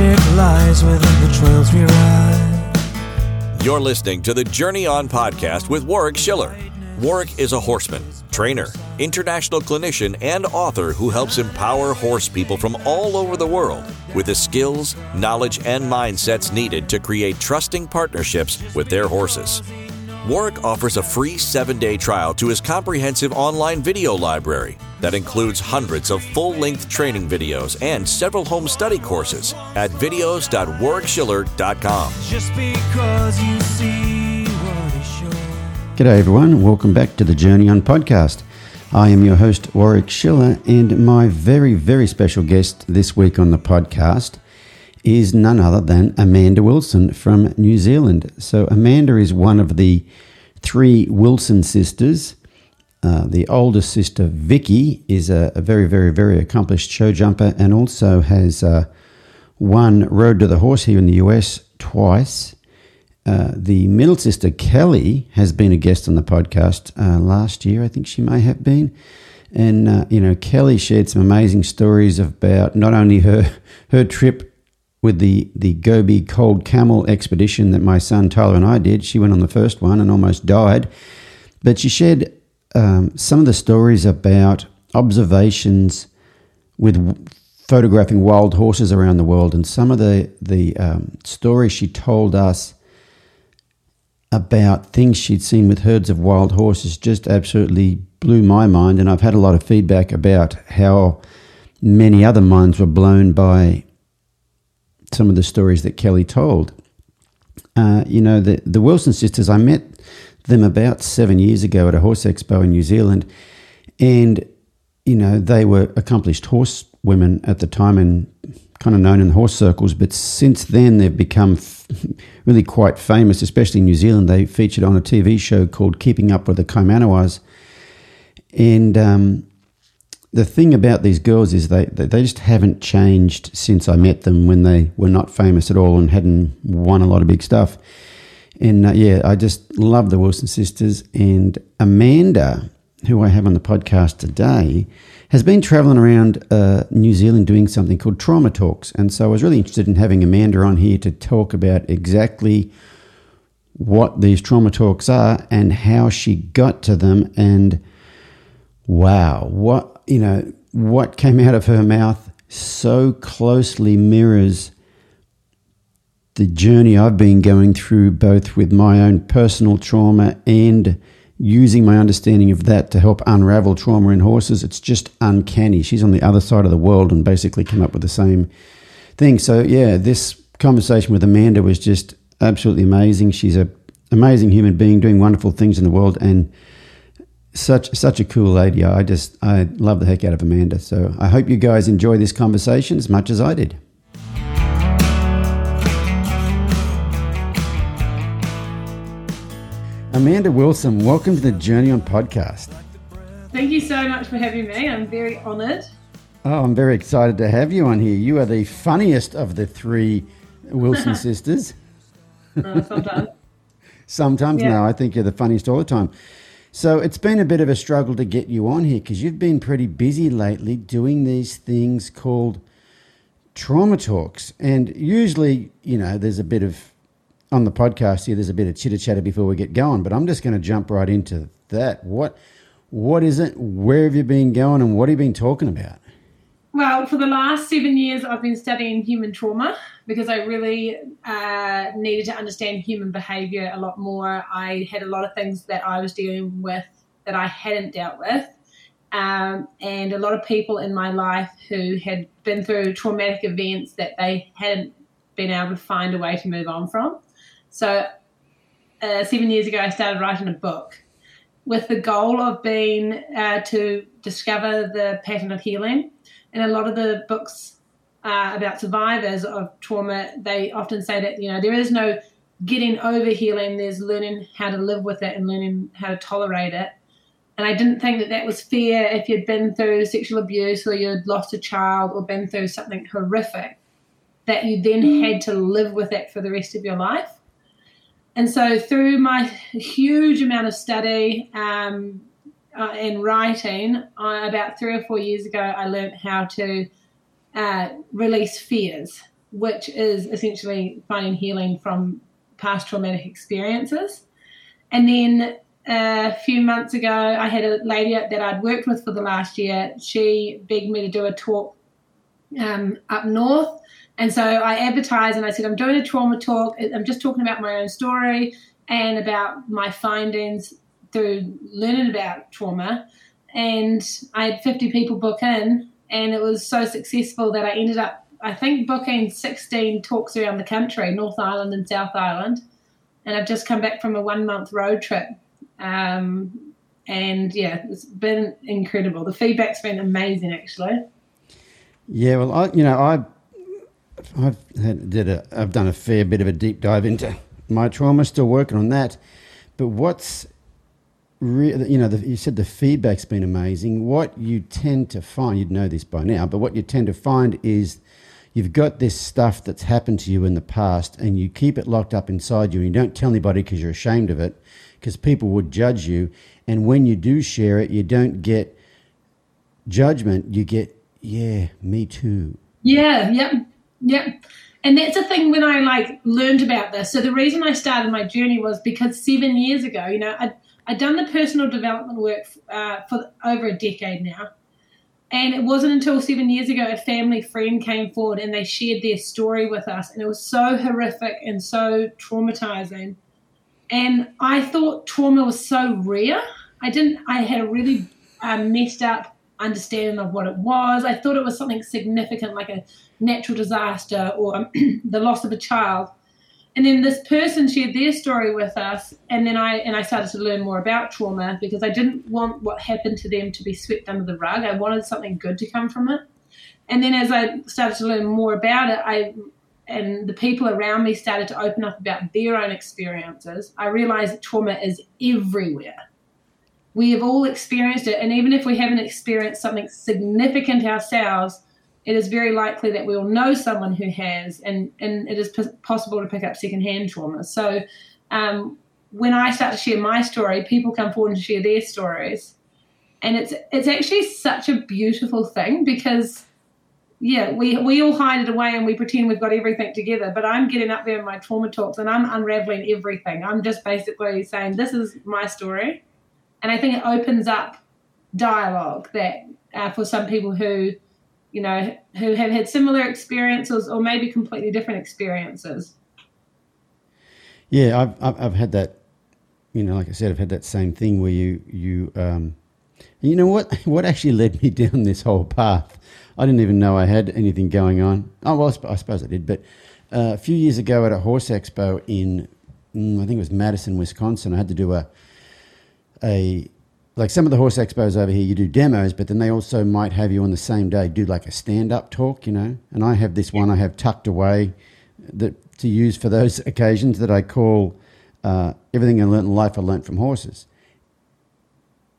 magic lies within the trails we ride. You're listening to the Journey On podcast with Warwick Schiller. Warwick is a horseman, trainer, international clinician, and author who helps empower horse people from all over the world with the skills, knowledge, and mindsets needed to create trusting partnerships with their horses. Warwick offers a free seven day trial to his comprehensive online video library that includes hundreds of full length training videos and several home study courses at videos.warwickschiller.com. Just because you see what is sure. G'day everyone, welcome back to the Journey On podcast. I am your host Warwick Schiller, and my very, very special guest this week on the podcast is none other than Amanda Wilson from New Zealand. So, Amanda is one of the three Wilson sisters. Uh, the older sister, Vicki, is a, a, very, very, very accomplished show jumper and also has uh, won Road to the Horse here in the US twice. Uh, the middle sister, Kelly, has been a guest on the podcast uh, last year, I think she may have been. And, uh, you know, Kelly shared some amazing stories about not only her, her trip with the, the Gobi Cold Camel expedition that my son Tyler and I did. She went on the first one and almost died. But she shared um, some of the stories about observations with photographing wild horses around the world. And some of the, the um, stories she told us about things she'd seen with herds of wild horses just absolutely blew my mind. And I've had a lot of feedback about how many other minds were blown by some of the stories that Kelly told. Uh, you know, the, the Wilson sisters, I met them about seven years ago at a horse expo in New Zealand. And, you know, they were accomplished horse women at the time and kind of known in horse circles. But since then, they've become f- really quite famous, especially in New Zealand. They featured on a TV show called Keeping Up with the Kaimanawas. And um, the thing about these girls is they, they just haven't changed since I met them when they were not famous at all and hadn't won a lot of big stuff. And uh, yeah, I just love the Wilson sisters. And Amanda, who I have on the podcast today, has been traveling around uh, New Zealand doing something called Trauma Talks. And so I was really interested in having Amanda on here to talk about exactly what these trauma talks are and how she got to them. And wow, what you know, what came out of her mouth so closely mirrors the journey I've been going through, both with my own personal trauma and using my understanding of that to help unravel trauma in horses. It's just uncanny. She's on the other side of the world and basically came up with the same thing. So, yeah, this conversation with Amanda was just absolutely amazing. She's an amazing human being doing wonderful things in the world. And such such a cool lady. I just I love the heck out of Amanda. So I hope you guys enjoy this conversation as much as I did. Amanda Wilson, welcome to the Journey on podcast. Thank you so much for having me. I'm very honoured. Oh, I'm very excited to have you on here. You are the funniest of the three Wilson sisters. Uh, sometimes. sometimes, Yeah. no, I think you're the funniest all the time. So it's been a bit of a struggle to get you on here because you've been pretty busy lately doing these things called trauma talks. And usually, you know, there's a bit of, on the podcast here, there's a bit of chitter chatter before we get going, but I'm just going to jump right into that. What, what is it? Where have you been going and what have you been talking about? Well, for the last seven years, I've been studying human trauma because I really uh, needed to understand human behavior a lot more. I had a lot of things that I was dealing with that I hadn't dealt with. Um, and a lot of people in my life who had been through traumatic events that they hadn't been able to find a way to move on from. So, uh, seven years ago, I started writing a book with the goal of being uh, to discover the pattern of healing. And a lot of the books uh, about survivors of trauma, they often say that you know there is no getting over healing. There's learning how to live with it and learning how to tolerate it. And I didn't think that that was fair if you'd been through sexual abuse or you'd lost a child or been through something horrific, that you then had to live with it for the rest of your life. And so, through my huge amount of study um, uh, and writing, I, about three or four years ago, I learned how to uh, release fears. which is essentially finding healing from past traumatic experiences. And then a few months ago, I had a lady that I'd worked with for the last year. She begged me to do a talk um, up north. And so I advertised and I said, I'm doing a trauma talk. I'm just talking about my own story and about my findings through learning about trauma. And I had 50 people book in, and it was so successful that I ended up, I think, booking 16 talks around the country, North Island and South Island. And I've just come back from a one month road trip. Um, and yeah, it's been incredible. The feedback's been amazing, actually. Yeah, well, I, you know, I, I've had, did a, I've done a fair bit of a deep dive into my trauma. Still working on that. But what's re- you know, the, you said the feedback's been amazing. What you tend to find, you'd know this by now, but what you tend to find is you've got this stuff that's happened to you in the past and you keep it locked up inside you and you don't tell anybody because you're ashamed of it because people would judge you. And when you do share it, you don't get judgment, you get, yeah, me too. Yeah, yep, yep. And that's the thing when I like learned about this. So the reason I started my journey was because seven years ago, you know, I I'd done the personal development work uh, for over a decade now. And it wasn't until seven years ago a family friend came forward and they shared their story with us. And it was so horrific and so traumatizing. And I thought trauma was so rare. I didn't, I had a really uh, messed up understanding of what it was. I thought it was something significant like a natural disaster or the loss of a child. And then this person shared their story with us and then i and i started to learn more about trauma because i didn't want what happened to them to be swept under the rug. I wanted something good to come from it. And then as i started to learn more about it i and the people around me started to open up about their own experiences i realized that trauma is everywhere we have all experienced it and even if we haven't experienced something significant ourselves it is very likely that we will know someone who has, and, and it is p- possible to pick up secondhand trauma. So, um, when I start to share my story, people come forward and share their stories, and it's it's actually such a beautiful thing because, yeah, we we all hide it away and we pretend we've got everything together. But I'm getting up there in my trauma talks and I'm unraveling everything. I'm just basically saying this is my story, and I think it opens up dialogue that uh, for some people who you know, who have had similar experiences or maybe completely different experiences. Yeah, I've, I've, I've had that, you know, like I said, I've had that same thing where you, you, um, you know what, what actually led me down this whole path? I didn't even know I had anything going on. Oh, well, I suppose I did. But uh, a few years ago at a horse expo in, mm, I think it was Madison, Wisconsin, I had to do a, a like some of the horse expos over here, you do demos, but then they also might have you on the same day do like a stand up talk, you know. And I have this one I have tucked away that to use for those occasions that I call uh, everything I learnt in life I learnt from horses.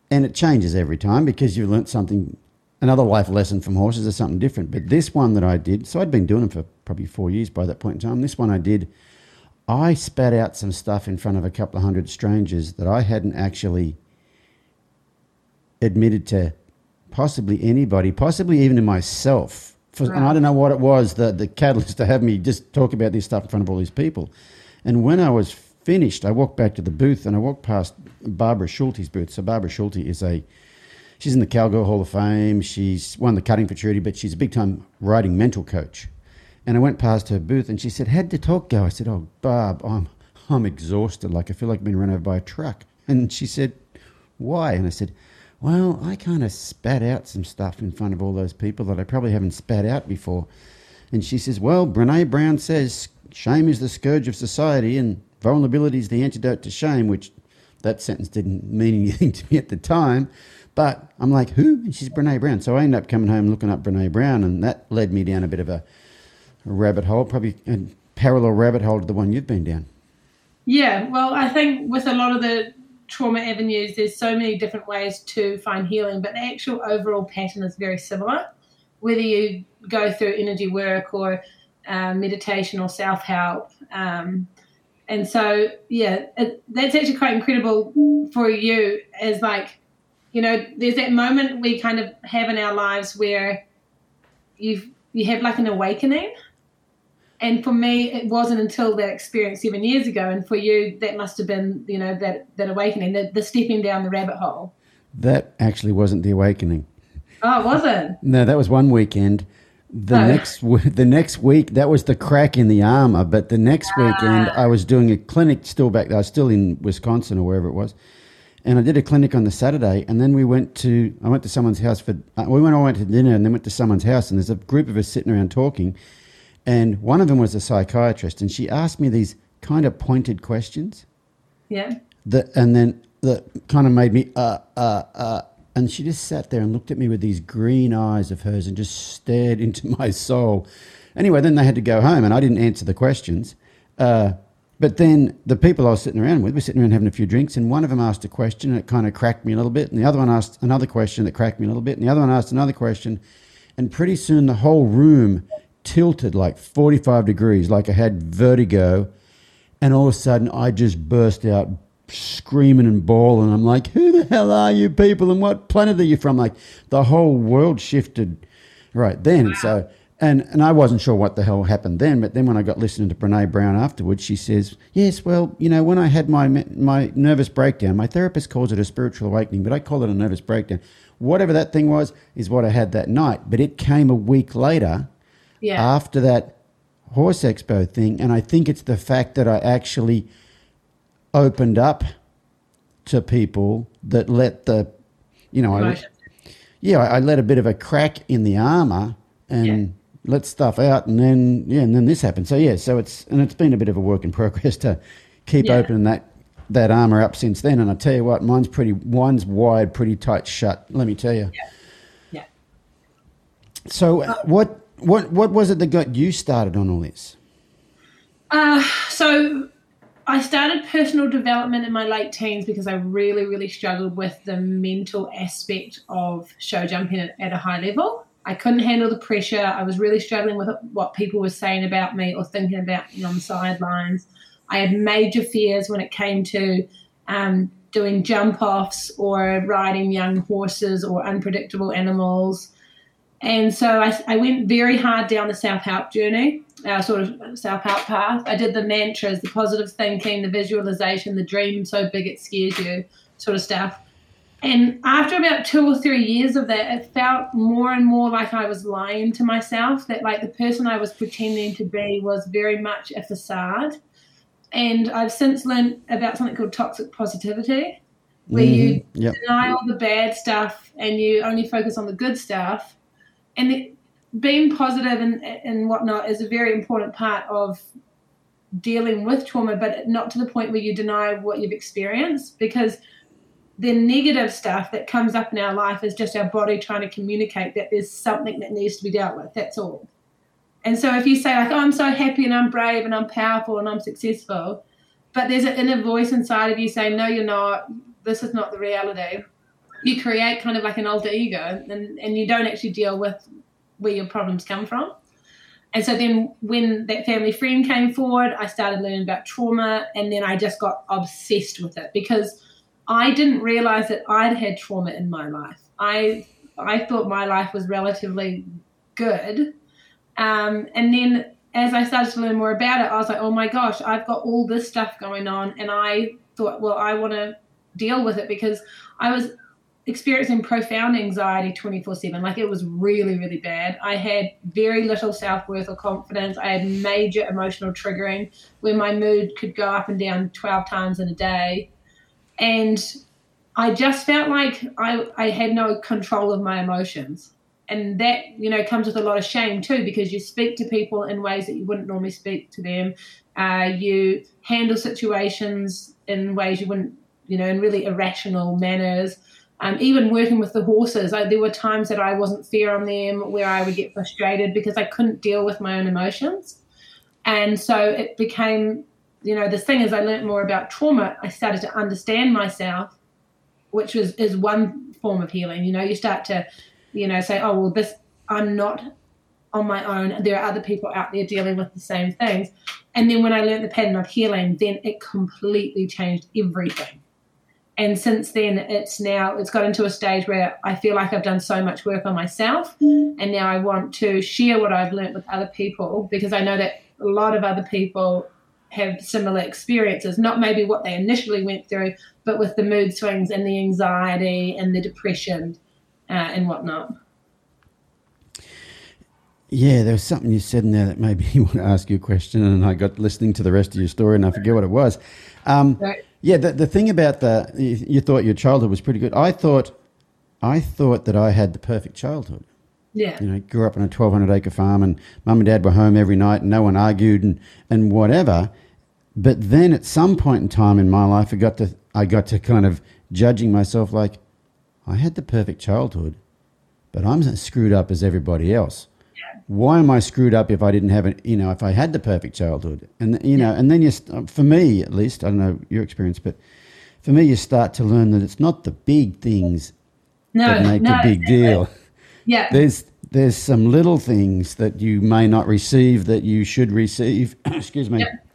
And it changes every time because you've learnt something, another life lesson from horses or something different. But this one that I did, so I'd been doing them for probably four years by that point in time. This one I did, I spat out some stuff in front of a couple of hundred strangers that I hadn't actually admitted to possibly anybody, possibly even to myself. For, right. And I don't know what it was, the, the catalyst to have me just talk about this stuff in front of all these people. And when I was finished, I walked back to the booth and I walked past Barbara Schulte's booth. So Barbara Schulte is a, she's in the Cowgirl Hall of Fame. She's won the cutting for charity, but she's a big time writing mental coach. And I went past her booth and she said, How'd the talk go? I said, Oh, Barb, I'm, I'm exhausted. Like I feel like I've been run over by a truck. And she said, Why? And I said, well, I kind of spat out some stuff in front of all those people that I probably haven't spat out before. And she says, Well, Brene Brown says shame is the scourge of society and vulnerability is the antidote to shame, which that sentence didn't mean anything to me at the time. But I'm like, Who? And she's Brene Brown. So I ended up coming home looking up Brene Brown, and that led me down a bit of a rabbit hole, probably a parallel rabbit hole to the one you've been down. Yeah, well, I think with a lot of the trauma avenues, there's so many different ways to find healing, but the actual overall pattern is very similar. Whether you go through energy work or uh, meditation or self help. Um, and so, yeah, it, that's actually quite incredible for you as like, you know, there's that moment we kind of have in our lives where you you have like an awakening. And for me, it wasn't until that experience seven years ago, and for you, that must have been, you know, that that awakening, the, the stepping down the rabbit hole. That actually wasn't the awakening. Oh, it wasn't. No, that was one weekend. The Oh. next the next week, that was the crack in the armor. But the next weekend, I was doing a clinic still back there. I was still in Wisconsin or wherever it was, and I did a clinic on the Saturday. And then we went to I went to someone's house for uh, we went all went to dinner and then went to someone's house. And there's a group of us sitting around talking, and one of them was a psychiatrist, and she asked me these kind of pointed questions. Yeah. that and then that kind of made me uh uh uh and she just sat there and looked at me with these green eyes of hers and just stared into my soul. Anyway then they had to go home and i didn't answer the questions. Uh, but then the people i was sitting around with were sitting around having a few drinks and one of them asked a question and it kind of cracked me a little bit and the other one asked another question that cracked me a little bit and the other one asked another question. And pretty soon the whole room tilted like 45 degrees like i had vertigo and all of a sudden, I just burst out screaming and bawling. I'm like, who the hell are you people and what planet are you from? Like, the whole world shifted right then. So, and, and I wasn't sure what the hell happened then, but then when I got listening to Brene Brown afterwards, she says, yes, well, you know, when I had my, my nervous breakdown, my therapist calls it a spiritual awakening, but I call it a nervous breakdown. Whatever that thing was, is what I had that night. But it came a week later Yeah. after that horse expo thing and i think it's the fact that i actually opened up to people that let the you know I, yeah I, let a bit of a crack in the armor and Yeah. let stuff out and then yeah and then this happened so yeah so it's and it's been a bit of a work in progress to keep Yeah. opening that that armor up since then and i tell you what mine's pretty mine's wide pretty tight shut let me tell you Yeah. so uh, what what what was it that got you started on all this Uh, so I started personal development in my late teens because I really, really struggled with the mental aspect of show jumping at, at a high level. I couldn't handle the pressure. I was really struggling with what people were saying about me or thinking about me on the sidelines. I had major fears when it came to um, doing jump offs or riding young horses or unpredictable animals. And so I, I went very hard down the self help journey, our sort of self help path. I did the mantras, the positive thinking, the visualization, the dream so big it scares you sort of stuff. And after about two or three years of that, it felt more and more like I was lying to myself, that like the person I was pretending to be was very much a facade. And I've since learned about something called toxic positivity, where you Mhm. Yep. deny all the bad stuff and you only focus on the good stuff. And it, being positive and, and whatnot is a very important part of dealing with trauma, but not to the point where you deny what you've experienced because the negative stuff that comes up in our life is just our body trying to communicate that there's something that needs to be dealt with. That's all. And so if you say like, "Oh, I'm so happy and I'm brave and I'm powerful and I'm successful," but there's an inner voice inside of you saying, "No, you're not. This is not the reality." You create kind of like an alter ego, and and you don't actually deal with where your problems come from. And so then when that family friend came forward, I started learning about trauma, and then I just got obsessed with it because I didn't realize that I'd had trauma in my life. I I thought my life was relatively good. Um, and then as I started to learn more about it, I was like, oh my gosh, I've got all this stuff going on. And I thought, well, I want to deal with it because I was experiencing profound anxiety 24 7. Like it was really, really bad. I had very little self worth or confidence. I had major emotional triggering where my mood could go up and down 12 times in a day. And I just felt like I, I had no control of my emotions and that you know comes with a lot of shame too because you speak to people in ways that you wouldn't normally speak to them uh, you handle situations in ways you wouldn't you know in really irrational manners um, even working with the horses I, there were times that i wasn't fair on them where i would get frustrated because i couldn't deal with my own emotions and so it became you know the thing is i learned more about trauma i started to understand myself which was is one form of healing you know you start to you know, say, oh, well, this, I'm not on my own. There are other people out there dealing with the same things. And then when I learned the pattern of healing, then it completely changed everything. And since then, it's now, it's got into a stage where I feel like I've done so much work on myself. And now I want to share what I've learned with other people because I know that a lot of other people have similar experiences, not maybe what they initially went through, but with the mood swings and the anxiety and the depression uh, and whatnot. Yeah, there was something you said in there that made me want to ask you a question, and I got listening to the rest of your story, and I forget what it was. Um, Right. Yeah, the, the thing about the you, you thought your childhood was pretty good. I thought, I thought that I had the perfect childhood. Yeah. You know, grew up on a twelve hundred acre farm, and mum and dad were home every night, and no one argued, and and whatever. But then at some point in time in my life, I got to I got to kind of judging myself like, I had the perfect childhood, but I'm as screwed up as everybody else. Why am I screwed up if I didn't have it? You know, if I had the perfect childhood, and you know, and then you, for me at least, I don't know your experience, but for me, you start to learn that it's not the big things No, that make no, a big deal. Yeah. There's there's some little things that you may not receive that you should receive. Excuse me. Yep.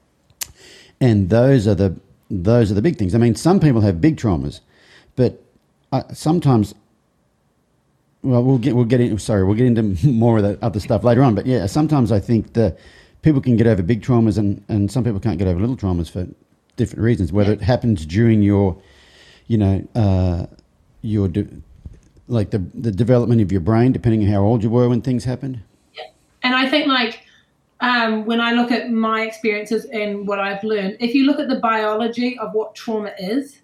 And those are the those are the big things. I mean, some people have big traumas, but uh, sometimes. Well, we'll get we'll get in. Sorry, we'll get into more of the other stuff later on. But yeah, sometimes I think that people can get over big traumas, and and some people can't get over little traumas for different reasons. Whether it happens during your, you know, uh, your de- like the the development of your brain, depending on how old you were when things happened. Yeah, And I think, like, um, when I look at my experiences and what I've learned, if you look at the biology of what trauma is,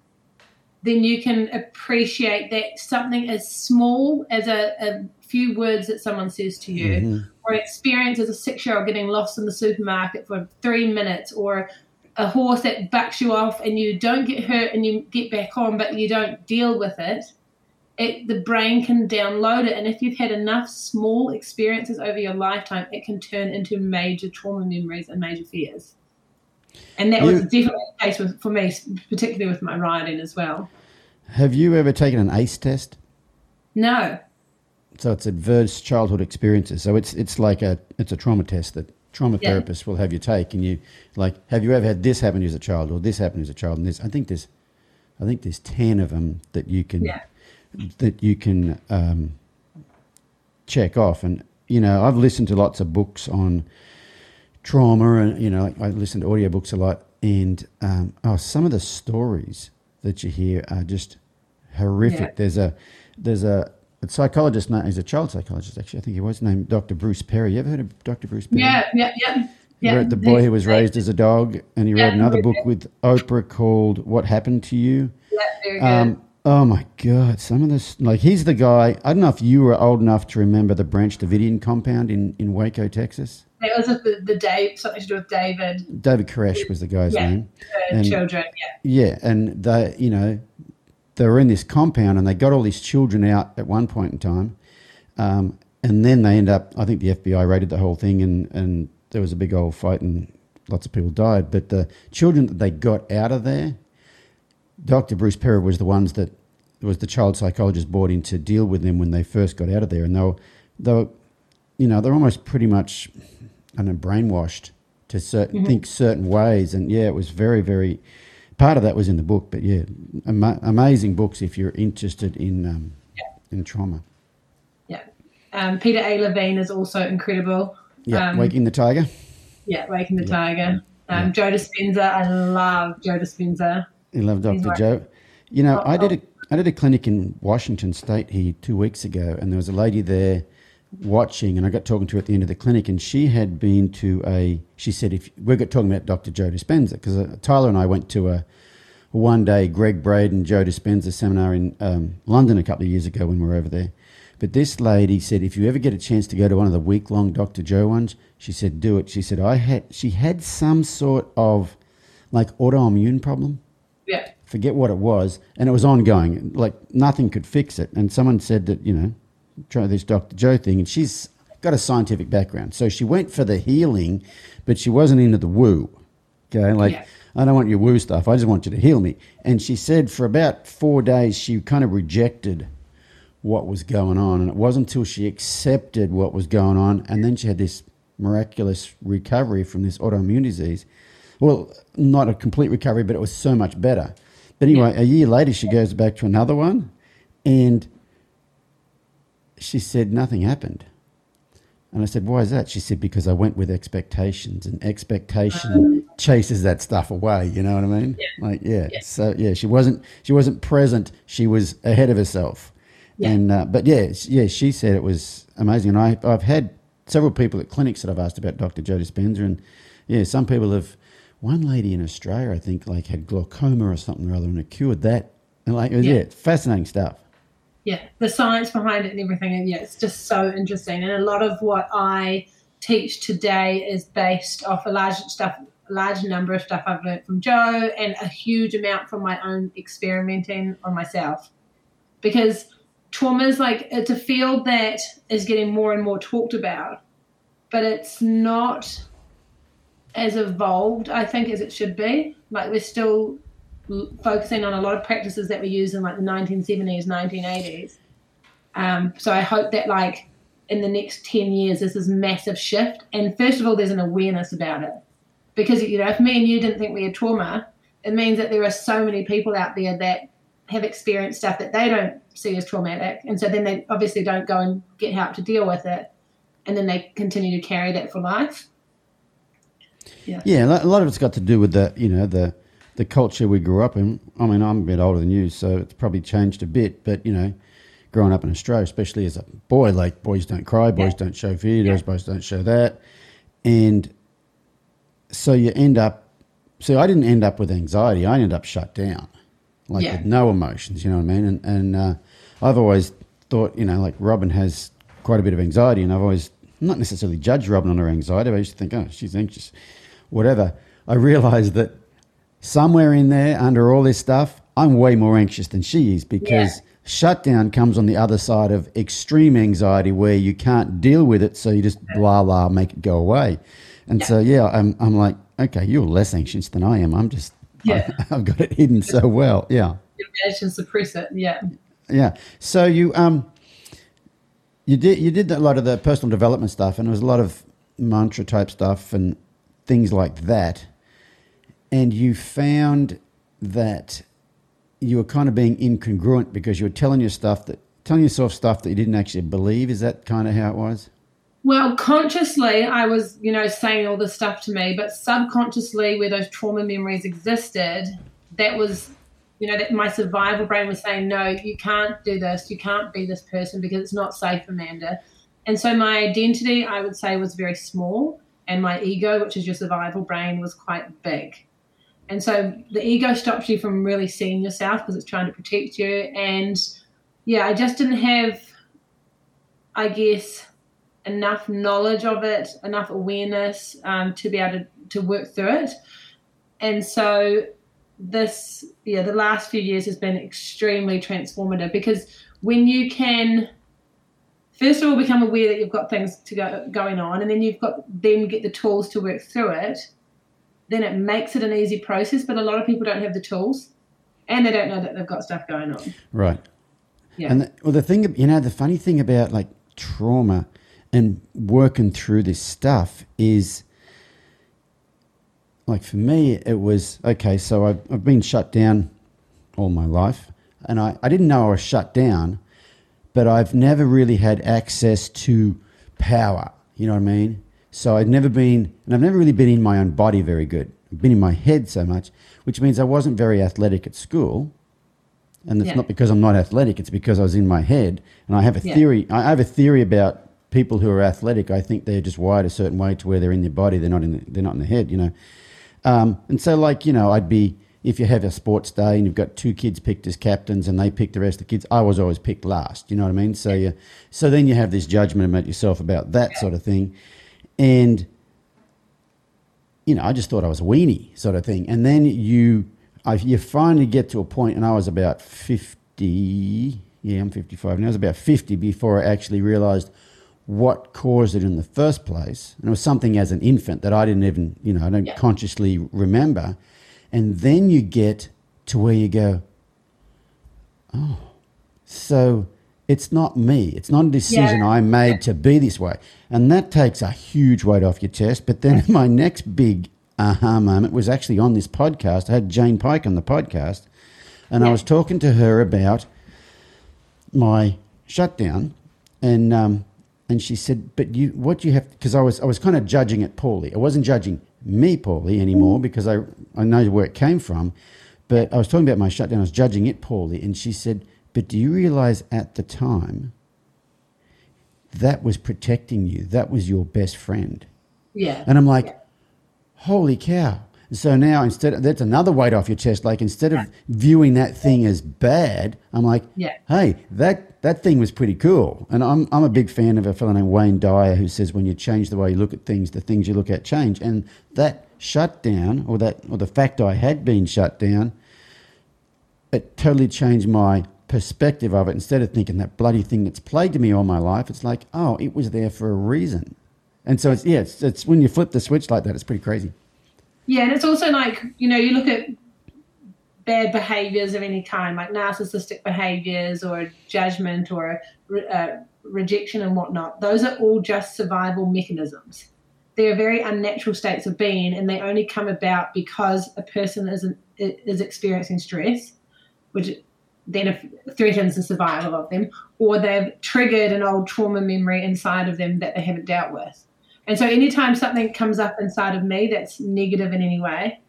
then you can appreciate that something as small as a, a few words that someone says to you, mm-hmm. or an experience as a six year old getting lost in the supermarket for three minutes, or a horse that bucks you off and you don't get hurt and you get back on, but you don't deal with it. It, the brain can download it, and if you've had enough small experiences over your lifetime, it can turn into major trauma memories and major fears. And that was definitely the case with, for me, particularly with my riding as well. Have you ever taken an ACE test? No, So it's adverse childhood experiences. So it's it's like a it's a trauma test that trauma Yeah. therapists will have you take, and you like, have you ever had this happen as a child, or this happen as a child, and this? I think there's, I think there's ten of them that you can Yeah. that you can um, check off. And you know, I've listened to lots of books on trauma, and you know, I listen to audiobooks a lot, and um, oh, some of the stories that you hear are just horrific. Yeah. There's a there's a, a psychologist, no, he's a child psychologist actually. I think he was named Dr. Bruce Perry. You ever heard of Dr. Bruce Perry? yeah, yeah, yeah. He yeah. wrote The Boy Who Was Raised as a Dog, and he Yeah, wrote another book with Oprah called What Happened to You. Yeah, very good. Um, oh my God, some of this, like, he's the guy. I don't know if you were old enough to remember the Branch Davidian compound in, in Waco, Texas. That was the, the Dave, something to do with David, David Koresh was the guy's Yeah. name. the And- children. Yeah, Yeah, and they, you know, they were in this compound and they got all these children out at one point in time. Um, and then they end up, I think the FBI raided the whole thing and, and there was a big old fight and lots of people died. But the children that they got out of there, Dr. Bruce Perry was the ones that was the child psychologist brought in to deal with them when they first got out of there. And they were, they were you know, they're almost pretty much, I don't know, brainwashed to certain, think certain ways. And yeah, it was very, very, part of that was in the book. But yeah, ama- amazing books if you're interested in, um, in trauma. yeah. Um, Peter A. Levine is also incredible. Yeah, Um, Waking the Tiger. Yeah, Waking the Tiger. Um, Joe Dispenza, I love Joe Dispenza. You love Dr. right. Joe. You know, Oh, I did oh. a I did a clinic in Washington State here two weeks ago, and there was a lady there watching, and I got talking to her at the end of the clinic, and she had been to a. She said, "If we got talking about Dr. Joe Dispenza, because uh, Tyler and I went to a, one day Gregg Braden Joe Dispenza seminar in um, London a couple of years ago when we were over there." But this lady said, if you ever get a chance to go to one of the week long Dr. Joe ones, she said, do it. She said, I had, she had some sort of like autoimmune problem Yeah, forget what it was, and it was ongoing. Like nothing could fix it. And someone said that you know, try this Dr. Joe thing, and she's got a scientific background, so she went for the healing, but she wasn't into the woo. Okay, like Yeah. I don't want your woo stuff. I just want you to heal me. And she said for about four days she kind of rejected what was going on, and it wasn't until she accepted what was going on, and then she had this miraculous recovery from this autoimmune disease. Well, not a complete recovery, but it was so much better. But anyway, a year later, she goes back to another one, and she said nothing happened. And I said, why is that? She said, because I went with expectations and expectation chases that stuff away. You know what I mean? Yeah. Like, yeah. Yeah. So yeah, she wasn't, she wasn't present. She was ahead of herself. Yeah. And, uh, but yeah, yeah, she said it was amazing. And I, I've had several people at clinics that I've asked about Dr. Joe Dispenza, And yeah, some people have, one lady in Australia, I think like had glaucoma or something or other and it cured that. And like, it was, Yeah. yeah, fascinating stuff. Yeah the science behind it and everything and yeah it's just so interesting. And a lot of what i teach today is based off a large stuff large number of stuff i've learned from joe and a huge amount from my own experimenting on myself. Because trauma is like it's a field that is getting more and more talked about but it's not as evolved i think as it should be. Like we're still focusing on a lot of practices that we used in like the 1970s 1980s um, so i hope that like in the next 10 years there's this massive shift. And first of all there's an awareness about it. Because you know if me and you didn't think we had trauma it means that there are so many people out there that have experienced stuff that they don't see as traumatic. And so then they obviously don't go and get help to deal with it. And then they continue to carry that for life. Yeah. Yeah, a lot- a lot of it's got to do with the you know the the culture we grew up in. I mean, I'm a bit older than you, so it's probably changed a bit. But you know, growing up in Australia, especially as a boy, like boys don't cry, boys Yeah. don't show fear, those boys don't show that, and so you end up. So I didn't end up with anxiety. I ended up shut down, like Yeah. with no emotions. You know what I mean? And and uh, I've always thought, you know, like Robin has quite a bit of anxiety, and I've always not necessarily judged Robin on her anxiety. But I used to think, oh, she's anxious, whatever. I realised that somewhere in there, under all this stuff, I'm way more anxious than she is because Yeah. shutdown comes on the other side of extreme anxiety where you can't deal with it, so you just blah blah make it go away. And so yeah, I'm I'm like, okay, you're less anxious than I am. I'm just Yeah. I've got it hidden so well. Yeah. you to suppress it yeah Yeah. So you um you did you did a lot of the personal development stuff and it was a lot of mantra type stuff and things like that. And you found that you were kind of being incongruent because you were telling your stuff that telling yourself stuff that you didn't actually believe. Is that kind of how it was? Well, consciously, I was, you know, saying all this stuff to me, but subconsciously, where those trauma memories existed, that was, you know, that my survival brain was saying, no, you can't do this, you can't be this person because it's not safe, Amanda. And so my identity, I would say, was very small, and my ego, which is your survival brain, was quite big. And so the ego stops you from really seeing yourself because it's trying to protect you. And yeah, I just didn't have, I guess, enough knowledge of it, enough awareness um, to be able to, to work through it. And so this, yeah, the last few years has been extremely transformative because when you can, first of all, become aware that you've got things to go going on, and then you've got then get the tools to work through it, then it makes it an easy process. But a lot of people don't have the tools, and they don't know that they've got stuff going on. Right. Yeah. And the, well, the thing, you know, the funny thing about like trauma and working through this stuff is like for me, it was okay. So I've, I've been shut down all my life, and I, I didn't know I was shut down, but I've never really had access to power. You know what I mean? So I'd never been, and I've never really been in my own body very good. I've been in my head so much, which means I wasn't very athletic at school. And it's Yeah. not because I'm not athletic; it's because I was in my head. And I have a Yeah. theory. I have a theory about people who are athletic. I think they're just wired a certain way to where they're in their body. They're not in. The, they're not in the head. You know. Um, and so, like you know, I'd be if you have a sports day and you've got two kids picked as captains and they pick the rest of the kids. I was always picked last. You know what I mean? So you, so then you have this judgment about yourself about that sort of thing, and you know, I just thought I was a weenie sort of thing. And then you, I, you finally get to a point, and I was about 50, yeah, I'm 55 now, I was about 50 before I actually realized what caused it in the first place. And it was something as an infant that I didn't even, you know, I don't Yeah. consciously remember. And then you get to where you go, oh, so it's not me. It's not a decision Yeah. I made to be this way. And that takes a huge weight off your chest. But then my next big aha moment was actually on this podcast. I had Jane Pike on the podcast, and I was talking to her about my shutdown and um, and she said, "But you, what you have?" Because I was, I was kind of judging it poorly. I wasn't judging me poorly anymore because I, I know where it came from. But I was talking about my shutdown. I was judging it poorly, and she said, "But do you realize at the time that was protecting you? That was your best friend." Yeah. And I'm like, Yeah. holy cow. So now instead of, that's another weight off your chest. Like instead of viewing that thing as bad, I'm like, Yeah. hey, that, that thing was pretty cool. And I'm, I'm a big fan of a fellow named Wayne Dyer who says when you change the way you look at things, the things you look at change. And that shutdown or that, or the fact I had been shut down, it totally changed my perspective of it. Instead of thinking that bloody thing that's plagued me all my life, it's like, oh, it was there for a reason. And so it's, yeah, it's, it's when you flip the switch like that, it's pretty crazy. Yeah, and it's also like, you know, you look at bad behaviors of any kind, like narcissistic behaviors or judgment or uh, rejection and whatnot. Those are all just survival mechanisms. They're very unnatural states of being, and they only come about because a person is, is experiencing stress, which then threatens the survival of them, or they've triggered an old trauma memory inside of them that they haven't dealt with. And so anytime something comes up inside of me that's negative in any way,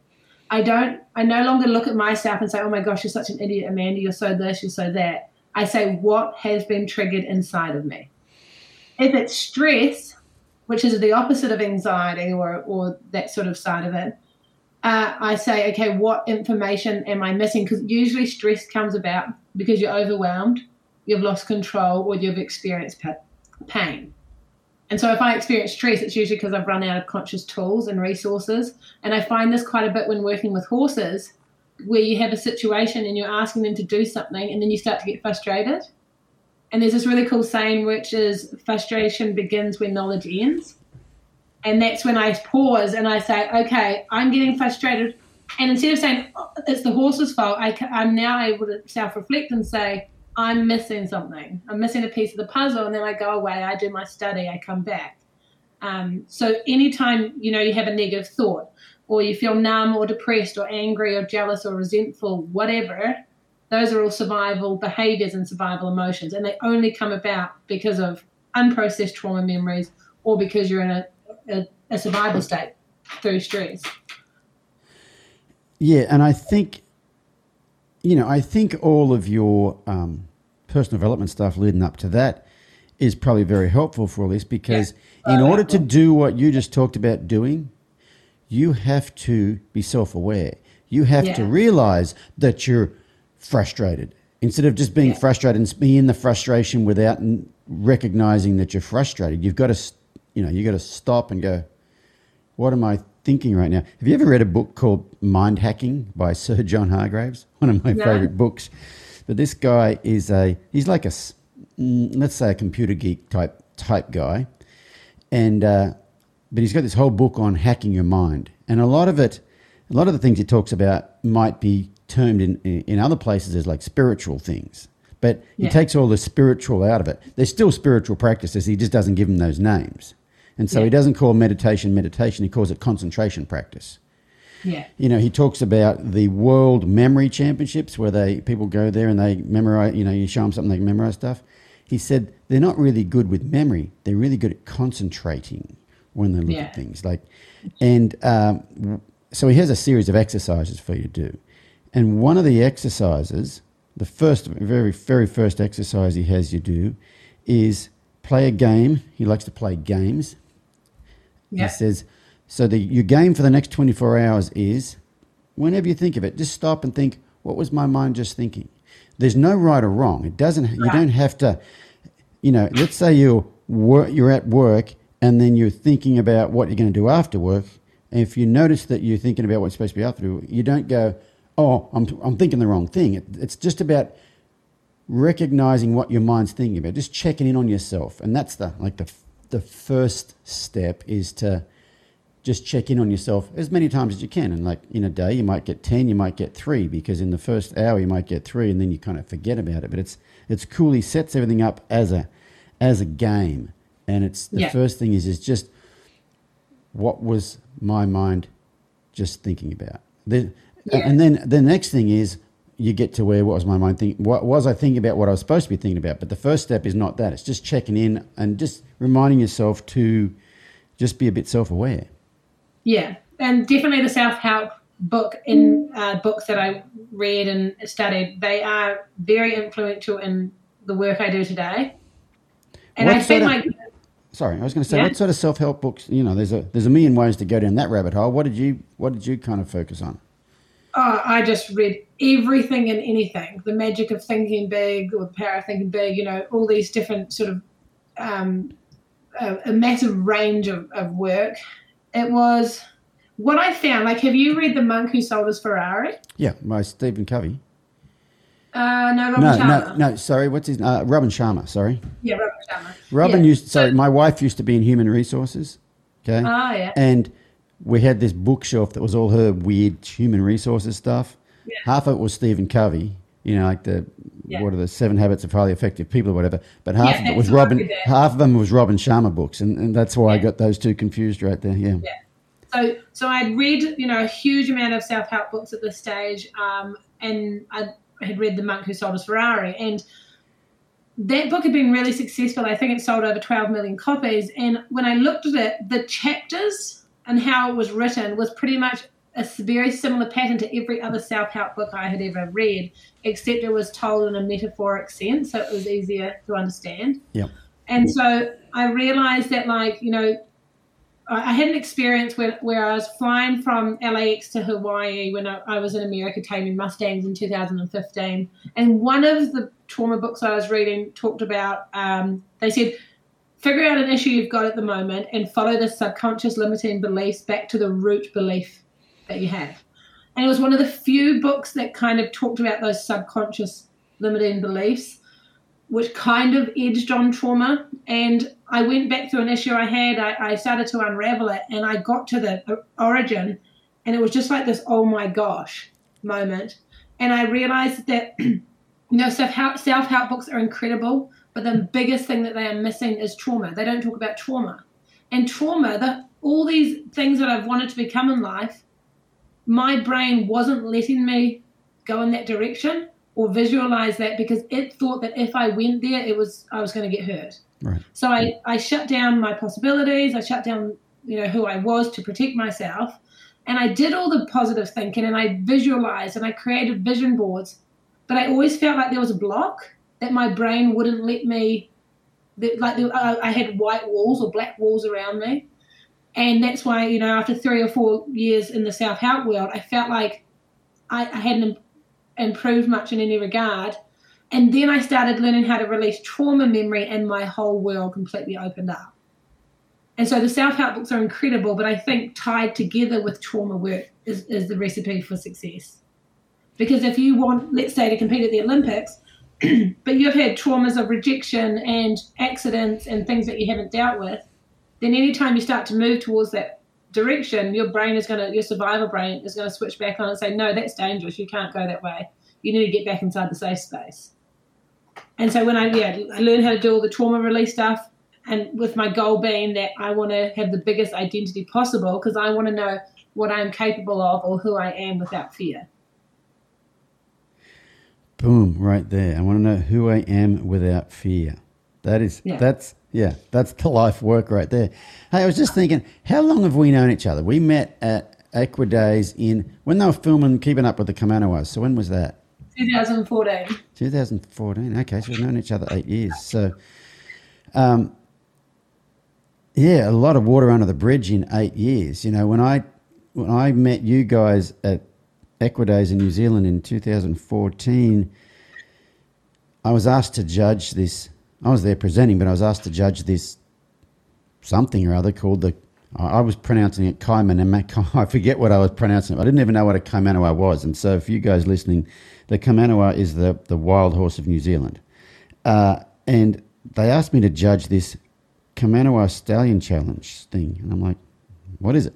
I don't I no longer look at myself and say, Oh my gosh, you're such an idiot, Amanda, you're so this, you're so that. I say, what has been triggered inside of me? If it's stress, which is the opposite of anxiety or, or that sort of side of it, uh, I say, okay, what information am I missing? Because usually stress comes about because you're overwhelmed, you've lost control, or you've experienced pain. And so if I experience stress, it's usually because I've run out of conscious tools and resources. And I find this quite a bit when working with horses, where you have a situation and you're asking them to do something and then you start to get frustrated. And there's this really cool saying, which is frustration begins where knowledge ends. And that's when I pause and I say, okay, I'm getting frustrated. And instead of saying, oh, it's the horse's fault, I, I'm now able to self reflect and say, I'm missing something. I'm missing a piece of the puzzle, and then I go away. I do my study. I come back. Um, so anytime you know you have a negative thought, or you feel numb, or depressed, or angry, or jealous, or resentful, whatever, those are all survival behaviors and survival emotions, and they only come about because of unprocessed trauma memories, or because you're in a, a, a survival state through stress. Yeah, and I think you know, I think all of your um, personal development stuff leading up to that is probably very helpful for all this because yeah. in uh, order to do what you just talked about doing, you have to be self aware. You have yeah. to realize that you're frustrated instead of just being frustrated and being in the frustration without recognizing that you're frustrated. You've got to, you know, you got to stop and go, what am I thinking right now. Have you ever read a book called Mind Hacking by Sir John Hargrave? One of my favorite books. But this guy is a he's like a let's say a computer geek type type guy, and uh, but he's got this whole book on hacking your mind, and a lot of it, a lot of the things he talks about might be termed in in other places as like spiritual things. But he yeah. takes all the spiritual out of it. There's still spiritual practices. He just doesn't give them those names. And so yeah. he doesn't call meditation meditation, he calls it concentration practice. Yeah. You know, he talks about the World Memory Championships where they people go there and they memorize, you know, you show them something, they memorize stuff. He said they're not really good with memory, they're really good at concentrating when they look yeah. at things. Like, and um, so he has a series of exercises for you to do. And one of the exercises, the first, very, very first exercise he has you do is play a game. He likes to play games. He says, so the, your game for the next 24 hours is whenever you think of it, just stop and think, what was my mind just thinking? There's no right or wrong. It doesn't, right. you don't have to, you know, let's say you're, wor- you're at work and then you're thinking about what you're going to do after work. And if you notice that you're thinking about what's supposed to be after, work, you don't go, oh, I'm, I'm thinking the wrong thing. It, it's just about recognizing what your mind's thinking about, just checking in on yourself. And that's the, like the, the first step is to just check in on yourself as many times as you can. And like in a day, you might get 10, you might get three, because in the first hour, you might get three, and then you kind of forget about it. But it's, it's cool. He sets everything up as a, as a game. And it's the yeah. first thing is, is just what was my mind just thinking about? The, yeah. And then the next thing is, you get to where what was my mind thinking? What was I thinking about? What I was supposed to be thinking about? But the first step is not that. It's just checking in and just reminding yourself to just be a bit self aware. Yeah, and definitely the self help book in uh, books that I read and studied. They are very influential in the work I do today. And What I feel like Sorry, I was going to say, Yeah. what sort of self help books? You know, there's a there's a million ways to go down that rabbit hole. What did you What did you kind of focus on? Oh, I just read everything and anything. The magic of thinking big or the power of thinking big. You know, all these different sort of um, a, a massive range of, of work. It was what I found. Like, have you read The Monk Who Sold His Ferrari? Yeah, by Stephen Covey. Uh, no, Robin No, Sharma. no, no. Sorry, what's his? Uh, Robin Sharma. Sorry, Yeah, Robin Sharma. Robin Yeah. used. Sorry, my wife used to be in human resources. Okay, Ah, yeah. and we had this bookshelf that was all her weird human resources stuff. Yeah. Half of it was Stephen Covey. You know, like the Yeah. what are the Seven Habits of Highly Effective People or whatever. But half Yeah, of it was that's what I Robin. Half of them was Robin Sharma books, and, and that's why I got those two confused right there. Yeah. Yeah. So, so I'd read, you know, a huge amount of self-help books at this stage, um, and I had read The Monk Who Sold His Ferrari, and that book had been really successful. I think it sold over 12 million copies. And when I looked at it, the chapters and how it was written was pretty much a very similar pattern to every other self-help book I had ever read, except it was told in a metaphoric sense, so it was easier to understand. Yep. And so I realized that, like, you know, I I had an experience where, where I was flying from LAX to Hawaii when I, I was in America taming Mustangs in 2015. And one of the trauma books I was reading talked about, um, they said, figure out an issue you've got at the moment and follow the subconscious limiting beliefs back to the root belief that you have. And it was one of the few books that kind of talked about those subconscious limiting beliefs, which kind of edged on trauma. And I went back through an issue I had, I, I started to unravel it, and I got to the uh, origin, and it was just like this oh my gosh moment. And I realized that, you know, self help books are incredible, but the biggest thing that they are missing is trauma. They don't talk about trauma. And trauma, the, all these things that I've wanted to become in life, my brain wasn't letting me go in that direction or visualize that because it thought that if I went there, it was I was going to get hurt. Right. So I, I shut down my possibilities. I shut down, you know, who I was to protect myself. And I did all the positive thinking and I visualized and I created vision boards. But I always felt like there was a block that my brain wouldn't let me, that, like I had white walls or black walls around me. And that's why, you know, after three or four years in the self help world, I felt like I, I hadn't improved much in any regard. And then I started learning how to release trauma memory, and my whole world completely opened up. And so the self help books are incredible, but I think tied together with trauma work is, is the recipe for success. Because if you want, let's say, to compete at the Olympics, but you've had traumas of rejection and accidents and things that you haven't dealt with, then anytime you start to move towards that direction, your brain is going to, your survival brain is going to switch back on and say, no, that's dangerous. You can't go that way. You need to get back inside the safe space. And so when I, yeah, I learned how to do all the trauma release stuff, and with my goal being that I want to have the biggest identity possible because I want to know what I'm capable of or who I am without fear. Boom, right there. I want to know who I am without fear. That is, Yeah. that's, yeah, that's the life work right there. Hey, I was just thinking, how long have we known each other? We met at Equidays in, when they were filming Keeping Up with the Kaimanawas. So when was that? 2014. 2014. Okay, so we've known each other eight years. So, um, yeah, a lot of water under the bridge in eight years. You know, when I when I met you guys at Equidays in New Zealand in 2014, I was asked to judge this. I was there presenting, but I was asked to judge this something or other called the. I was pronouncing it Kaimanawa. I forget what I was pronouncing. I didn't even know what a Kaimanawa was. And so, for you guys listening, the Kaimanawa is the, the wild horse of New Zealand. Uh, and they asked me to judge this Kamanawa Stallion Challenge thing, and I'm like, "What is it?"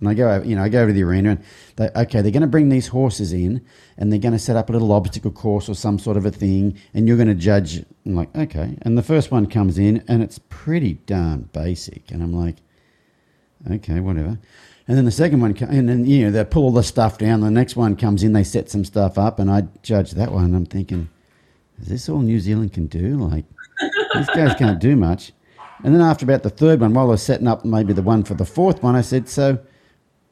And I go, you know, I go to the arena, and they, okay, they're going to bring these horses in, and they're going to set up a little obstacle course or some sort of a thing, and you're going to judge. I'm like, okay, and the first one comes in, and it's pretty darn basic, and I'm like, okay, whatever. And then the second one, and then you know they pull all the stuff down. The next one comes in, they set some stuff up, and I judge that one. I'm thinking, is this all New Zealand can do? Like these guys can't do much. And then after about the third one, while I was setting up maybe the one for the fourth one, I said, so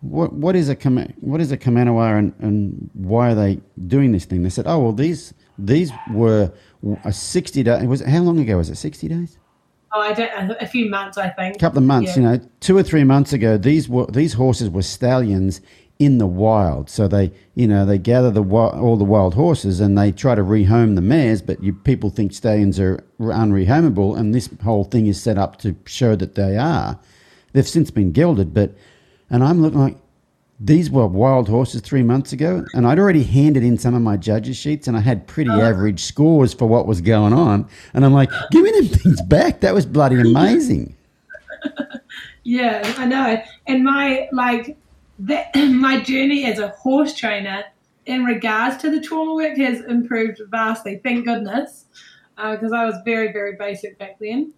what what is a what is a Kamanawa and, and why are they doing this thing? They said, oh well, these these were a sixty day. Was it, how long ago was it? Sixty days. Oh, I don't. A few months, I think. A couple of months, Yeah. you know, two or three months ago, these were these horses were stallions in the wild. So they, you know, they gather the all the wild horses and they try to rehome the mares, but you, people think stallions are unrehomable, and this whole thing is set up to show that they are. They've since been gelded, but and I'm looking like these were wild horses three months ago, and I'd already handed in some of my judges' sheets, and I had pretty oh. average scores for what was going on. And I'm like, give me them things back. That was bloody amazing. Yeah, I know. And my like that my journey as a horse trainer in regards to the trauma work has improved vastly. Thank goodness, uh, because I was very very basic back then.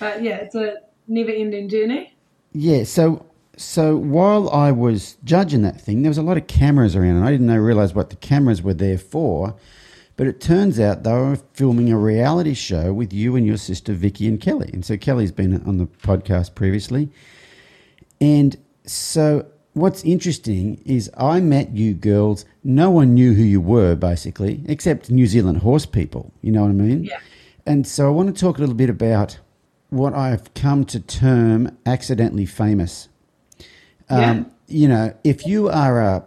But yeah, it's a never ending journey. Yeah, so so while I was judging that thing, there was a lot of cameras around, and I didn't know realize what the cameras were there for. But it turns out they were filming a reality show with you and your sister Vicki and Kelly, and so Kelly's been on the podcast previously. And so what's interesting is I met you girls. No one knew who you were basically, except New Zealand horse people. You know what I mean? Yeah. And so I want to talk a little bit about what I've come to term accidentally famous. Um, Yeah. You know, if you are a,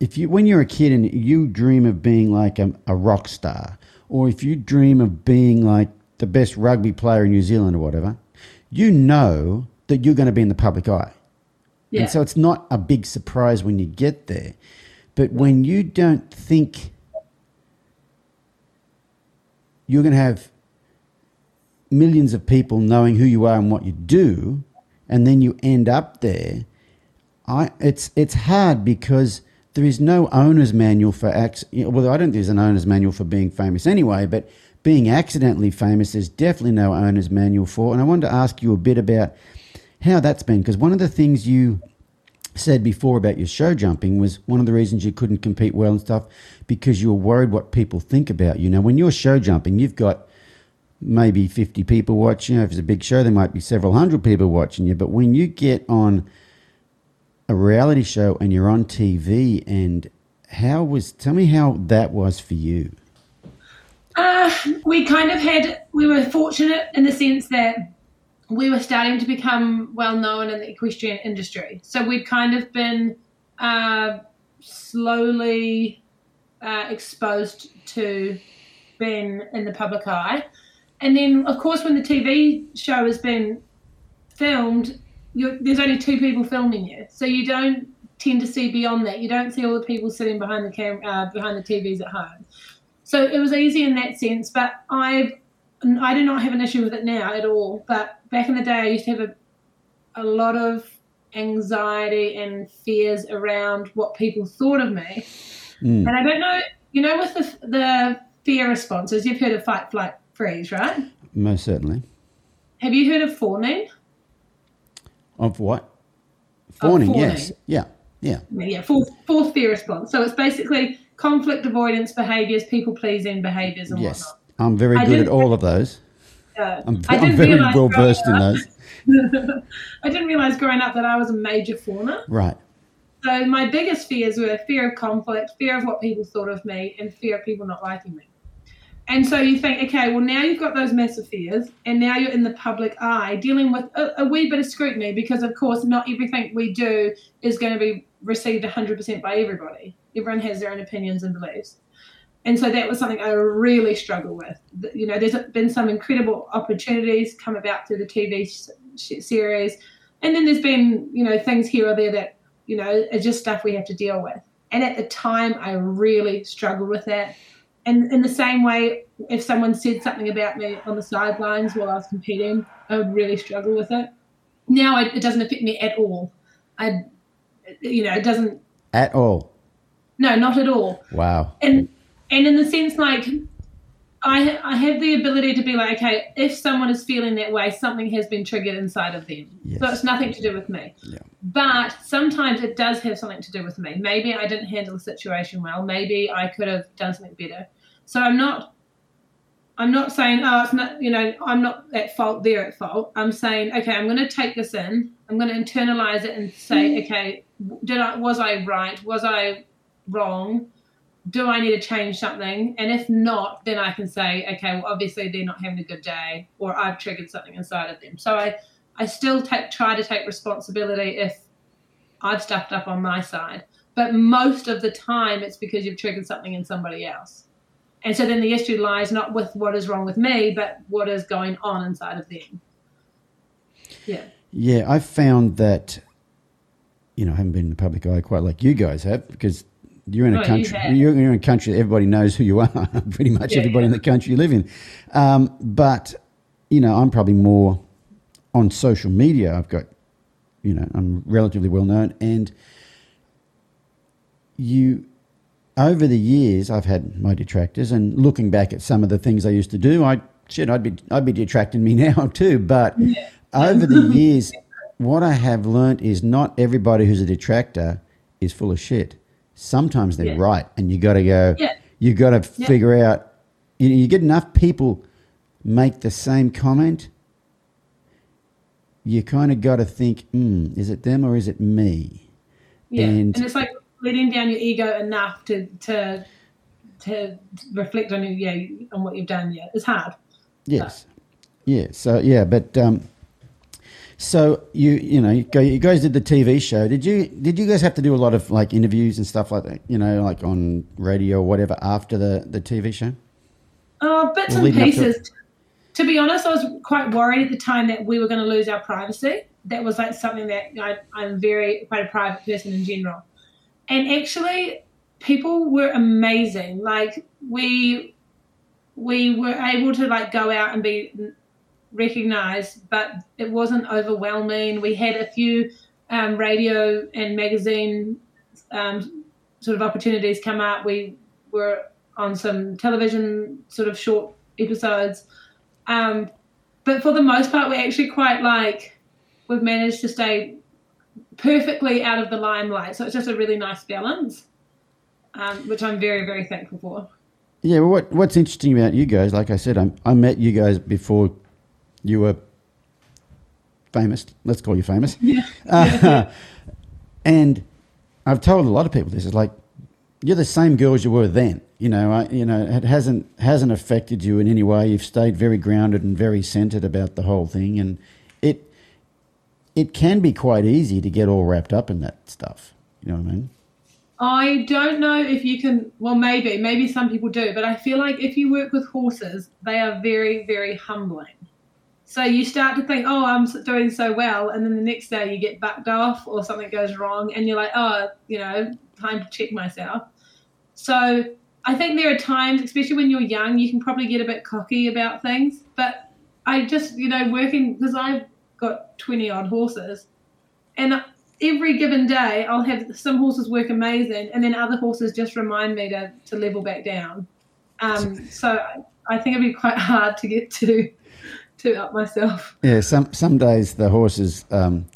if you when you're a kid and you dream of being like a, a rock star, or if you dream of being like the best rugby player in New Zealand or whatever, you know that you're going to be in the public eye. Yeah. And so it's not a big surprise when you get there. But when you don't think you're going to have millions of people knowing who you are and what you do, and then you end up there, I, it's, it's hard because there is no owner's manual for acts. Well, I don't think there's an owner's manual for being famous anyway, but being accidentally famous, there's definitely no owner's manual for. And I wanted to ask you a bit about how that's been because one of the things you said before about your show jumping was one of the reasons you couldn't compete well and stuff because you were worried what people think about you. Now, when you're show jumping, you've got maybe 50 people watching. If it's a big show, there might be several hundred people watching you. But when you get on a reality show and you're on TV, and how was, tell me how that was for you. Uh, we kind of had, we were fortunate in the sense that we were starting to become well known in the equestrian industry. So we'd kind of been uh, slowly uh, exposed to being in the public eye. And then, of course, when the TV show has been filmed, there's only two people filming you, so you don't tend to see beyond that. You don't see all the people sitting behind the camera, uh, behind the TVs at home. So it was easy in that sense, but I I do not have an issue with it now at all. But back in the day, I used to have a, a lot of anxiety and fears around what people thought of me. Mm. And I don't know, you know, with the, the fear responses, you've heard of fight, flight, freeze, right? Most certainly. Have you heard of fawning? Of what? Fawning, fawning. yes. Yeah, yeah. Yeah, fourth, fourth fear response. So it's basically conflict avoidance behaviors, people pleasing behaviors, and Yes. whatnot. I'm very I good at all of those. Uh, I'm, I I'm very well versed in those. I didn't realize growing up that I was a major fawner. Right. So my biggest fears were fear of conflict, fear of what people thought of me, and fear of people not liking me. And so you think, okay, well now you've got those massive fears, and now you're in the public eye dealing with a, a wee bit of scrutiny because, of course, not everything we do is going to be received 100% by everybody. Everyone has their own opinions and beliefs. And so that was something I really struggled with. You know, there's been some incredible opportunities come about through the TV series, and then there's been, you know, things here or there that, you know, are just stuff we have to deal with. And at the time, I really struggled with that. And in the same way, if someone said something about me on the sidelines while I was competing, I would really struggle with it. Now it, it doesn't affect me at all. I, you know, it doesn't. At all. No, not at all. Wow. And and in the sense like I, I have the ability to be like, okay, if someone is feeling that way, something has been triggered inside of them. Yes. So it's nothing to do with me. Yeah. But sometimes it does have something to do with me. Maybe I didn't handle the situation well. Maybe I could have done something better. So I'm not I'm not saying, oh, it's not, you know, I'm not at fault, they're at fault. I'm saying, okay, I'm going to take this in. I'm going to internalize it and say, mm. okay, did I, was I right? Was I wrong? Do I need to change something? And if not, then I can say, okay, well, obviously they're not having a good day or I've triggered something inside of them. So I, I still take, try to take responsibility if I've stuffed up on my side. But most of the time, it's because you've triggered something in somebody else. And so then the issue lies not with what is wrong with me, but what is going on inside of them. Yeah. Yeah, I've found that, you know, I haven't been in the public eye quite like you guys have because you're in a Oh, country, you're, you're in a country that everybody knows who you are, pretty much Yeah, everybody in the country you live in. Um, but, you know, I'm probably more on social media. I've got, you know, I'm relatively well known. And you, over the years, I've had my detractors, and looking back at some of the things I used to do, I shit, I'd be I'd be detracting me now too. But over the years, what I have learnt is not everybody who's a detractor is full of shit. Sometimes they're Yeah. right, and you got to go. Yeah. You got to Yeah. figure out. You, you get enough people make the same comment. You kind of got to think, mm, is it them or is it me? Yeah. And- And, it's like letting down your ego enough to to to reflect on your yeah on what you've done. Yeah, it's hard. Yes. Yeah. So yeah, but um, so you you know you, go, you guys did the TV show. Did you did you guys have to do a lot of like interviews and stuff like that? You know, like on radio or whatever after the the TV show. Oh, bits Or and up to pieces. To be honest, I was quite worried at the time that we were going to lose our privacy. That was like something that I, I'm very quite a private person in general. And actually, people were amazing. Like we we were able to like go out and be recognized, but it wasn't overwhelming. We had a few um, radio and magazine um, sort of opportunities come up. We were on some television sort of short episodes. Um, but for the most part, we're actually quite like we've managed to stay perfectly out of the limelight. So it's just a really nice balance, um, which I'm very, very thankful for. Yeah. Well, what what's interesting about you guys? Like I said, I I met you guys before you were famous. Let's call you famous. Yeah. Uh, and I've told a lot of people this is like you're the same girl as you were then. You know, I, you know, it hasn't hasn't affected you in any way. You've stayed very grounded and very centered about the whole thing, and it can be quite easy to get all wrapped up in that stuff. You know what I mean? I don't know if you can. Well, maybe, maybe some people do, but I feel like if you work with horses, they are very, very humbling. So you start to think, "Oh, I'm doing so well," and then the next day you get bucked off or something goes wrong, and you're like, "Oh, you know, time to check myself." So I think there are times, especially when you're young, you can probably get a bit cocky about things. But I just, you know, working because I've got twenty odd horses, and every given day I'll have some horses work amazing and then other horses just remind me to, to level back down. Um, so I, think it'd be quite hard to get to to up myself. Yeah. Some some days the horses um,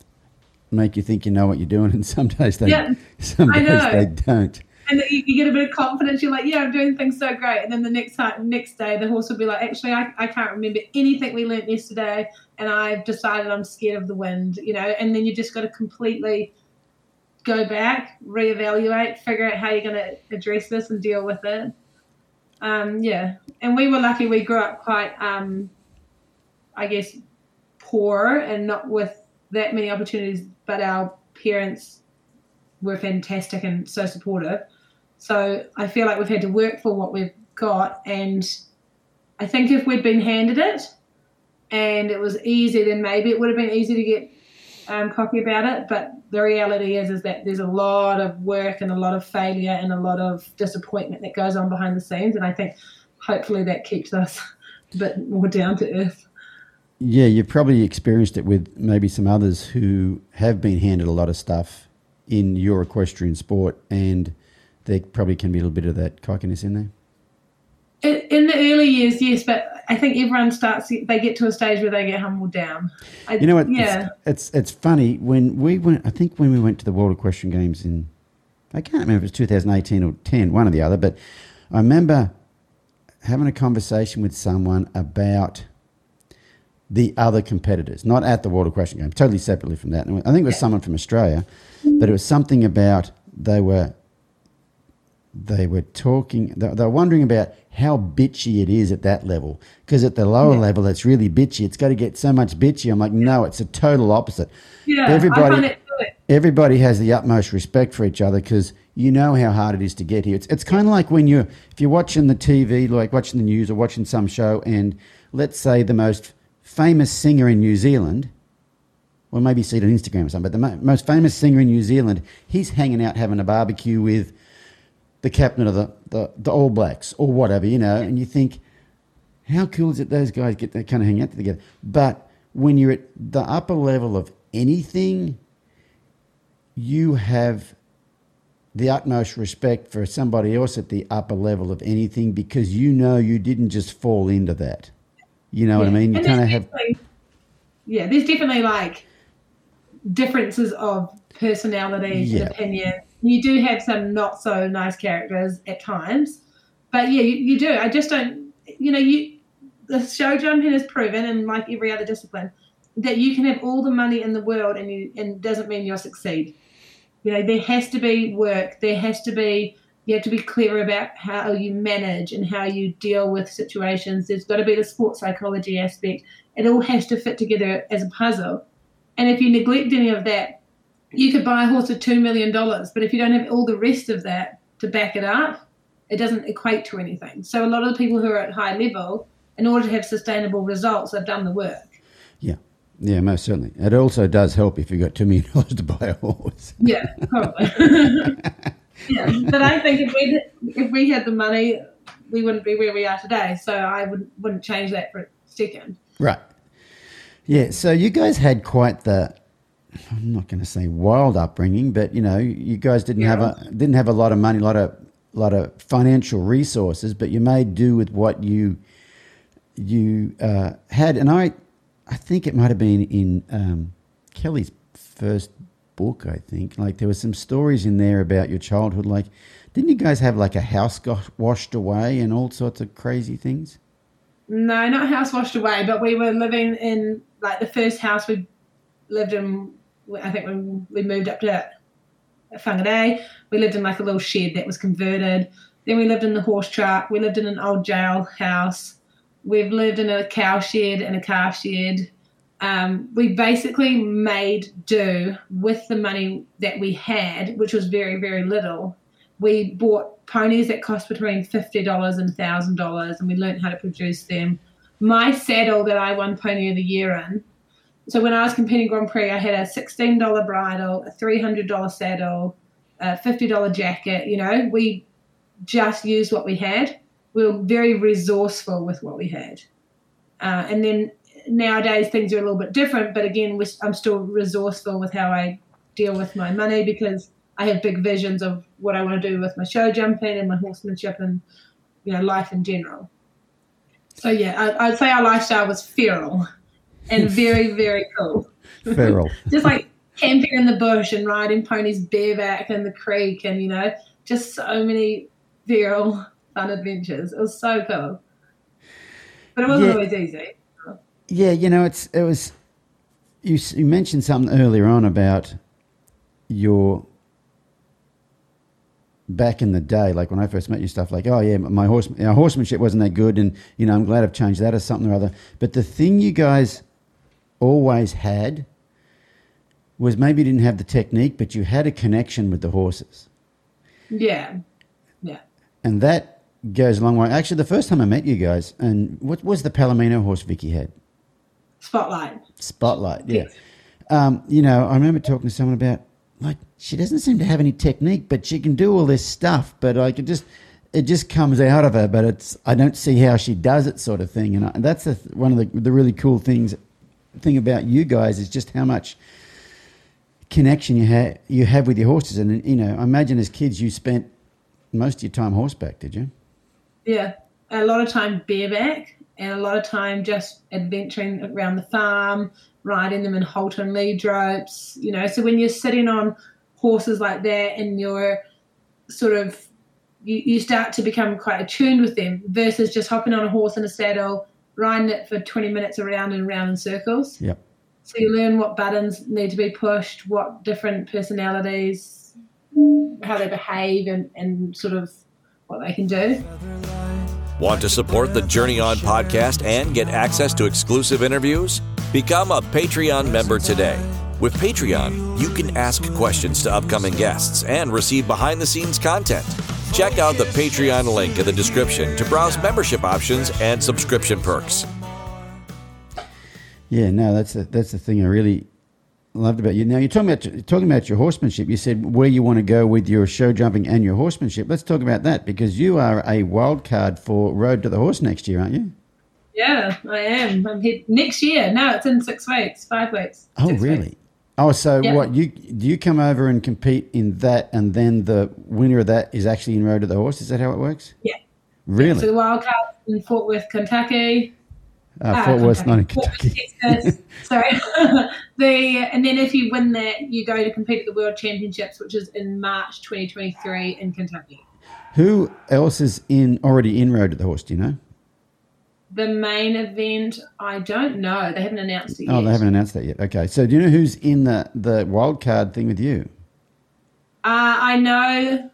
make you think you know what you're doing, and some days they Yeah, some I days know. they don't. And you, you get a bit of confidence. You're like, yeah, I'm doing things so great. And then the next time, next day, the horse will be like, actually, I, I can't remember anything we learnt yesterday, and I've decided I'm scared of the wind. You know, and then you just got to completely go back, reevaluate, figure out how you're going to address this and deal with it. Um, yeah, and we were lucky. We grew up quite, um, I guess, poor and not with that many opportunities. But our parents were fantastic and so supportive. So I feel like we've had to work for what we've got, and I think if we'd been handed it and it was easy, then maybe it would have been easy to get um, cocky about it. But the reality is, is that there's a lot of work and a lot of failure and a lot of disappointment that goes on behind the scenes, and I think hopefully that keeps us a bit more down to earth. Yeah, you've probably experienced it with maybe some others who have been handed a lot of stuff in your equestrian sport, and there probably can be a little bit of that cockiness in there. In, the early years, yes, but I think everyone starts. They get to a stage where they get humbled down. I, You know what? Yeah. It's, it's it's funny when we went. I think when we went to the World Equestrian Games in, I can't remember if it was 2018 or 10, one or the other. But I remember having a conversation with someone about the other competitors, not at the World Equestrian Games, totally separately from that. And I think it was Yeah. someone from Australia, but it was something about they were they were talking they were wondering about how bitchy it is at that level. Because at the lower Yeah. level it's really bitchy. It's got to get so much bitchy. I'm like no it's a total opposite. Yeah, everybody everybody has the utmost respect for each other because you know how hard it is to get here. It's, it's kind of like when you're if you're watching the tv like watching the news or watching some show and let's say the most famous singer in new zealand or maybe see it on Instagram or something, but the mo- most famous singer in New Zealand, he's hanging out having a barbecue with the captain of the, the, the All Blacks or whatever, you know, and you think, how cool is it those guys get to kind of hang out together? But when you're at the upper level of anything, you have the utmost respect for somebody else at the upper level of anything because you know you didn't just fall into that. You know what I mean? You kind of have. Yeah, there's definitely like differences of personality Yeah. opinion. You do have some not so nice characters at times, but yeah, you, you do. I just don't. You know, you the show jumping has proven, and like every other discipline, that you can have all the money in the world, and you and doesn't mean you'll succeed. You know, there has to be work. There has to be you have to be clear about how you manage and how you deal with situations. There's got to be the sports psychology aspect. It all has to fit together as a puzzle. And if you neglect any of that, you could buy a horse for two million dollars, but if you don't have all the rest of that to back it up, it doesn't equate to anything. So a lot of the people who are at high level, in order to have sustainable results, they've done the work. Yeah, yeah, most certainly. It also does help if you've got two million dollars to buy a horse. Yeah, probably. yeah, but I think if we if we had the money, we wouldn't be where we are today. So I would wouldn't change that for a second. Right. Yeah. So you guys had quite the. I'm not going to say wild upbringing, but you know, you guys didn't have a didn't have a lot of money, a lot of lot of financial resources, but you made do with what you you uh, had. And I, I think it might have been in um, Kelly's first book. I think like there were some stories in there about your childhood. Like, didn't you guys have like a house got washed away and all sorts of crazy things? No, not house washed away, but we were living in like the first house we lived in. I think when we moved up to Whangarei, we lived in like a little shed that was converted. Then we lived in the horse truck. We lived in an old jail house. We've lived in a cow shed and a calf shed. Um, we basically made do with the money that we had, which was very, very little. We bought ponies that cost between fifty dollars and thousand dollars, and we learned how to produce them. My saddle that I won Pony of the Year in. So when I was competing Grand Prix, I had a sixteen dollar bridle, a three hundred dollar saddle, a fifty dollar jacket. You know, we just used what we had. We were very resourceful with what we had. Uh, and then nowadays things are a little bit different, but again, I'm still resourceful with how I deal with my money because I have big visions of what I want to do with my show jumping and my horsemanship and you know life in general. So yeah, I, I'd say our lifestyle was feral and very very cool. Feral. Just like camping in the bush and riding ponies bareback in the creek and you know just so many feral fun adventures. It was so cool, but it wasn't Yeah. always easy. Yeah, you know, it's it was. You you mentioned something earlier on about your back in the day, like when I first met you, stuff like, oh yeah, my horse, our horsemanship wasn't that good, and you know, I'm glad I've changed that or something or other. But the thing you guys always had was maybe you didn't have the technique, but you had a connection with the horses, Yeah, yeah. and that goes a long way. Actually, the first time I met you guys, and what was the Palomino horse Vicki had? Spotlight. Spotlight, yeah. Yes. Um, you know, I remember talking to someone about like she doesn't seem to have any technique, but she can do all this stuff. But like it just it just comes out of her. But it's I don't see how she does it, sort of thing. And, I, that's the, one of the the really cool things thing about you guys is just how much connection you have you have with your horses. And you know, I imagine as kids you spent most of your time horseback. Did you? Yeah, a lot of time bareback and a lot of time just adventuring around the farm, riding them in halter and lead ropes. You know, so when you're sitting on horses like that and you're sort of you, you start to become quite attuned with them versus just hopping on a horse in a saddle, riding it for 20 minutes around and around in circles. Yep. So you learn what buttons need to be pushed, what different personalities, how they behave, and, and sort of what they can do. Want to support the Journey On podcast and get access to exclusive interviews? Become a Patreon member today. With Patreon, you can ask questions to upcoming guests and receive behind the scenes content. Check out the Patreon link in the description to browse membership options and subscription perks. Yeah, no, that's the, that's the thing I really loved about you. Now you're talking about you're talking about your horsemanship. You said where you want to go with your show jumping and your horsemanship. Let's talk about that because you are a wild card for Road to the Horse next year, aren't you? Yeah, I am. I'm here next year. No, it's in six weeks, five weeks. Oh, really? weeks. Oh, so Yeah. what you do you come over and compete in that, and then the winner of that is actually in Road to the Horse? Is that how it works? Yeah. Really? So the wild card in Fort Worth, Kentucky. uh, Ah, Fort Worth, not in Kentucky. Texas. Sorry. the and then if you win that, you go to compete at the World Championships, which is in March 2023 in Kentucky. Who else is in already in Road to the Horse? Do you know? The main event, I don't know. They haven't announced it yet. Oh, they haven't announced that yet. Okay, so do you know who's in the the wild card thing with you? Uh, I know.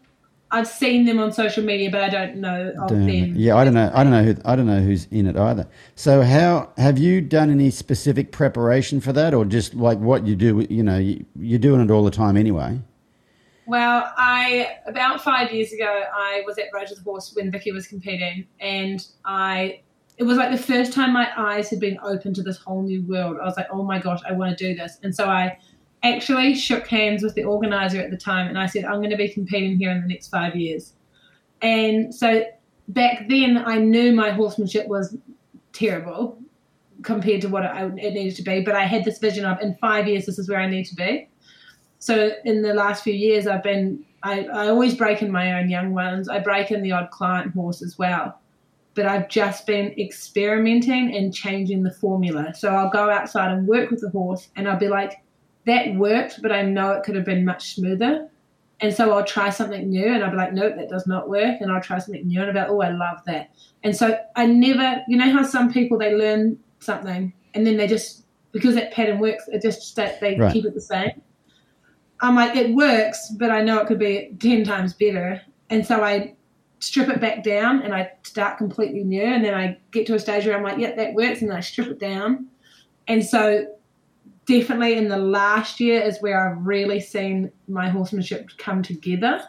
I've seen them on social media, but I don't know of them. Yeah, I don't know. I don't know who. I don't know who's in it either. So, how have you done any specific preparation for that, or just like what you do? You know, you, you're doing it all the time anyway. Well, I about five years ago, I was at the Horse when Vicki was competing, and I it was like the first time my eyes had been open to this whole new world. I was like, oh my gosh, I want to do this, and so I actually shook hands with the organizer at the time, and I said, I'm going to be competing here in the next five years. And so back then, I knew my horsemanship was terrible compared to what it, needed to be, but I had this vision of in five years, this is where I need to be. So in the last few years, I've been I, I always break in my own young ones. I break in the odd client horse as well, but I've just been experimenting and changing the formula. So I'll go outside and work with the horse, and I'll be like, that worked, but I know it could have been much smoother. And so I'll try something new, and I'll be like, nope, that does not work. And I'll try something new, and I'll be like, oh, I love that. And so I never, you know how some people they learn something and then they just because that pattern works, it just they, they Right. keep it the same. I'm like, it works, but I know it could be 10 times better. And so I strip it back down and I start completely new. And then I get to a stage where I'm like, yeah, that works. And then I strip it down. And so definitely in the last year is where I've really seen my horsemanship come together.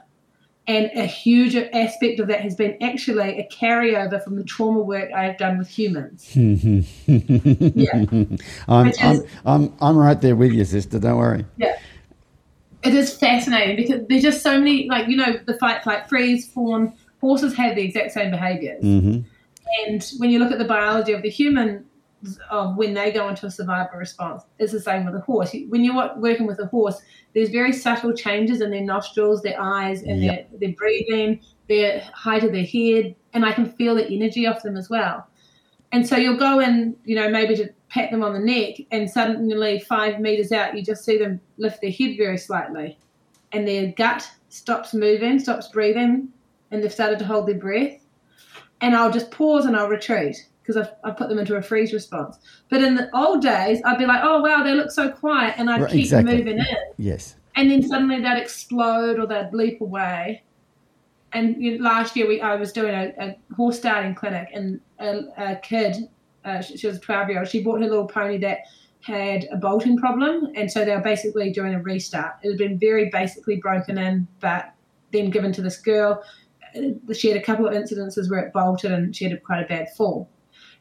And a huge aspect of that has been actually a carryover from the trauma work I've done with humans. Yeah. I'm, Which I'm, I'm, I'm right there with you, sister. Don't worry. Yeah. It is fascinating because there's just so many, like, you know, the fight, flight, freeze, fawn, horses have the exact same behaviors. hmm And when you look at the biology of the human, of when they go into a survival response, it's the same with a horse. When you're working with a horse, there's very subtle changes in their nostrils, their eyes, and Yep. their, their breathing, their height of their head, and I can feel the energy off them as well. And so you'll go in, you know, maybe to pat them on the neck, and suddenly five meters out, you just see them lift their head very slightly, and their gut stops moving, stops breathing, and they've started to hold their breath. And I'll just pause and I'll retreat because I've, I've put them into a freeze response. But in the old days, I'd be like, oh, wow, they look so quiet, and I'd Right, keep exactly. moving in Yes. and then suddenly they'd explode or they'd leap away. And you know, last year we I was doing a, a horse starting clinic, and a, a kid, uh, she, she was a twelve year old, she bought her little pony that had a bolting problem, and so they were basically doing a restart. It had been very basically broken in, but then given to this girl. She had a couple of incidences where it bolted, and she had quite a bad fall.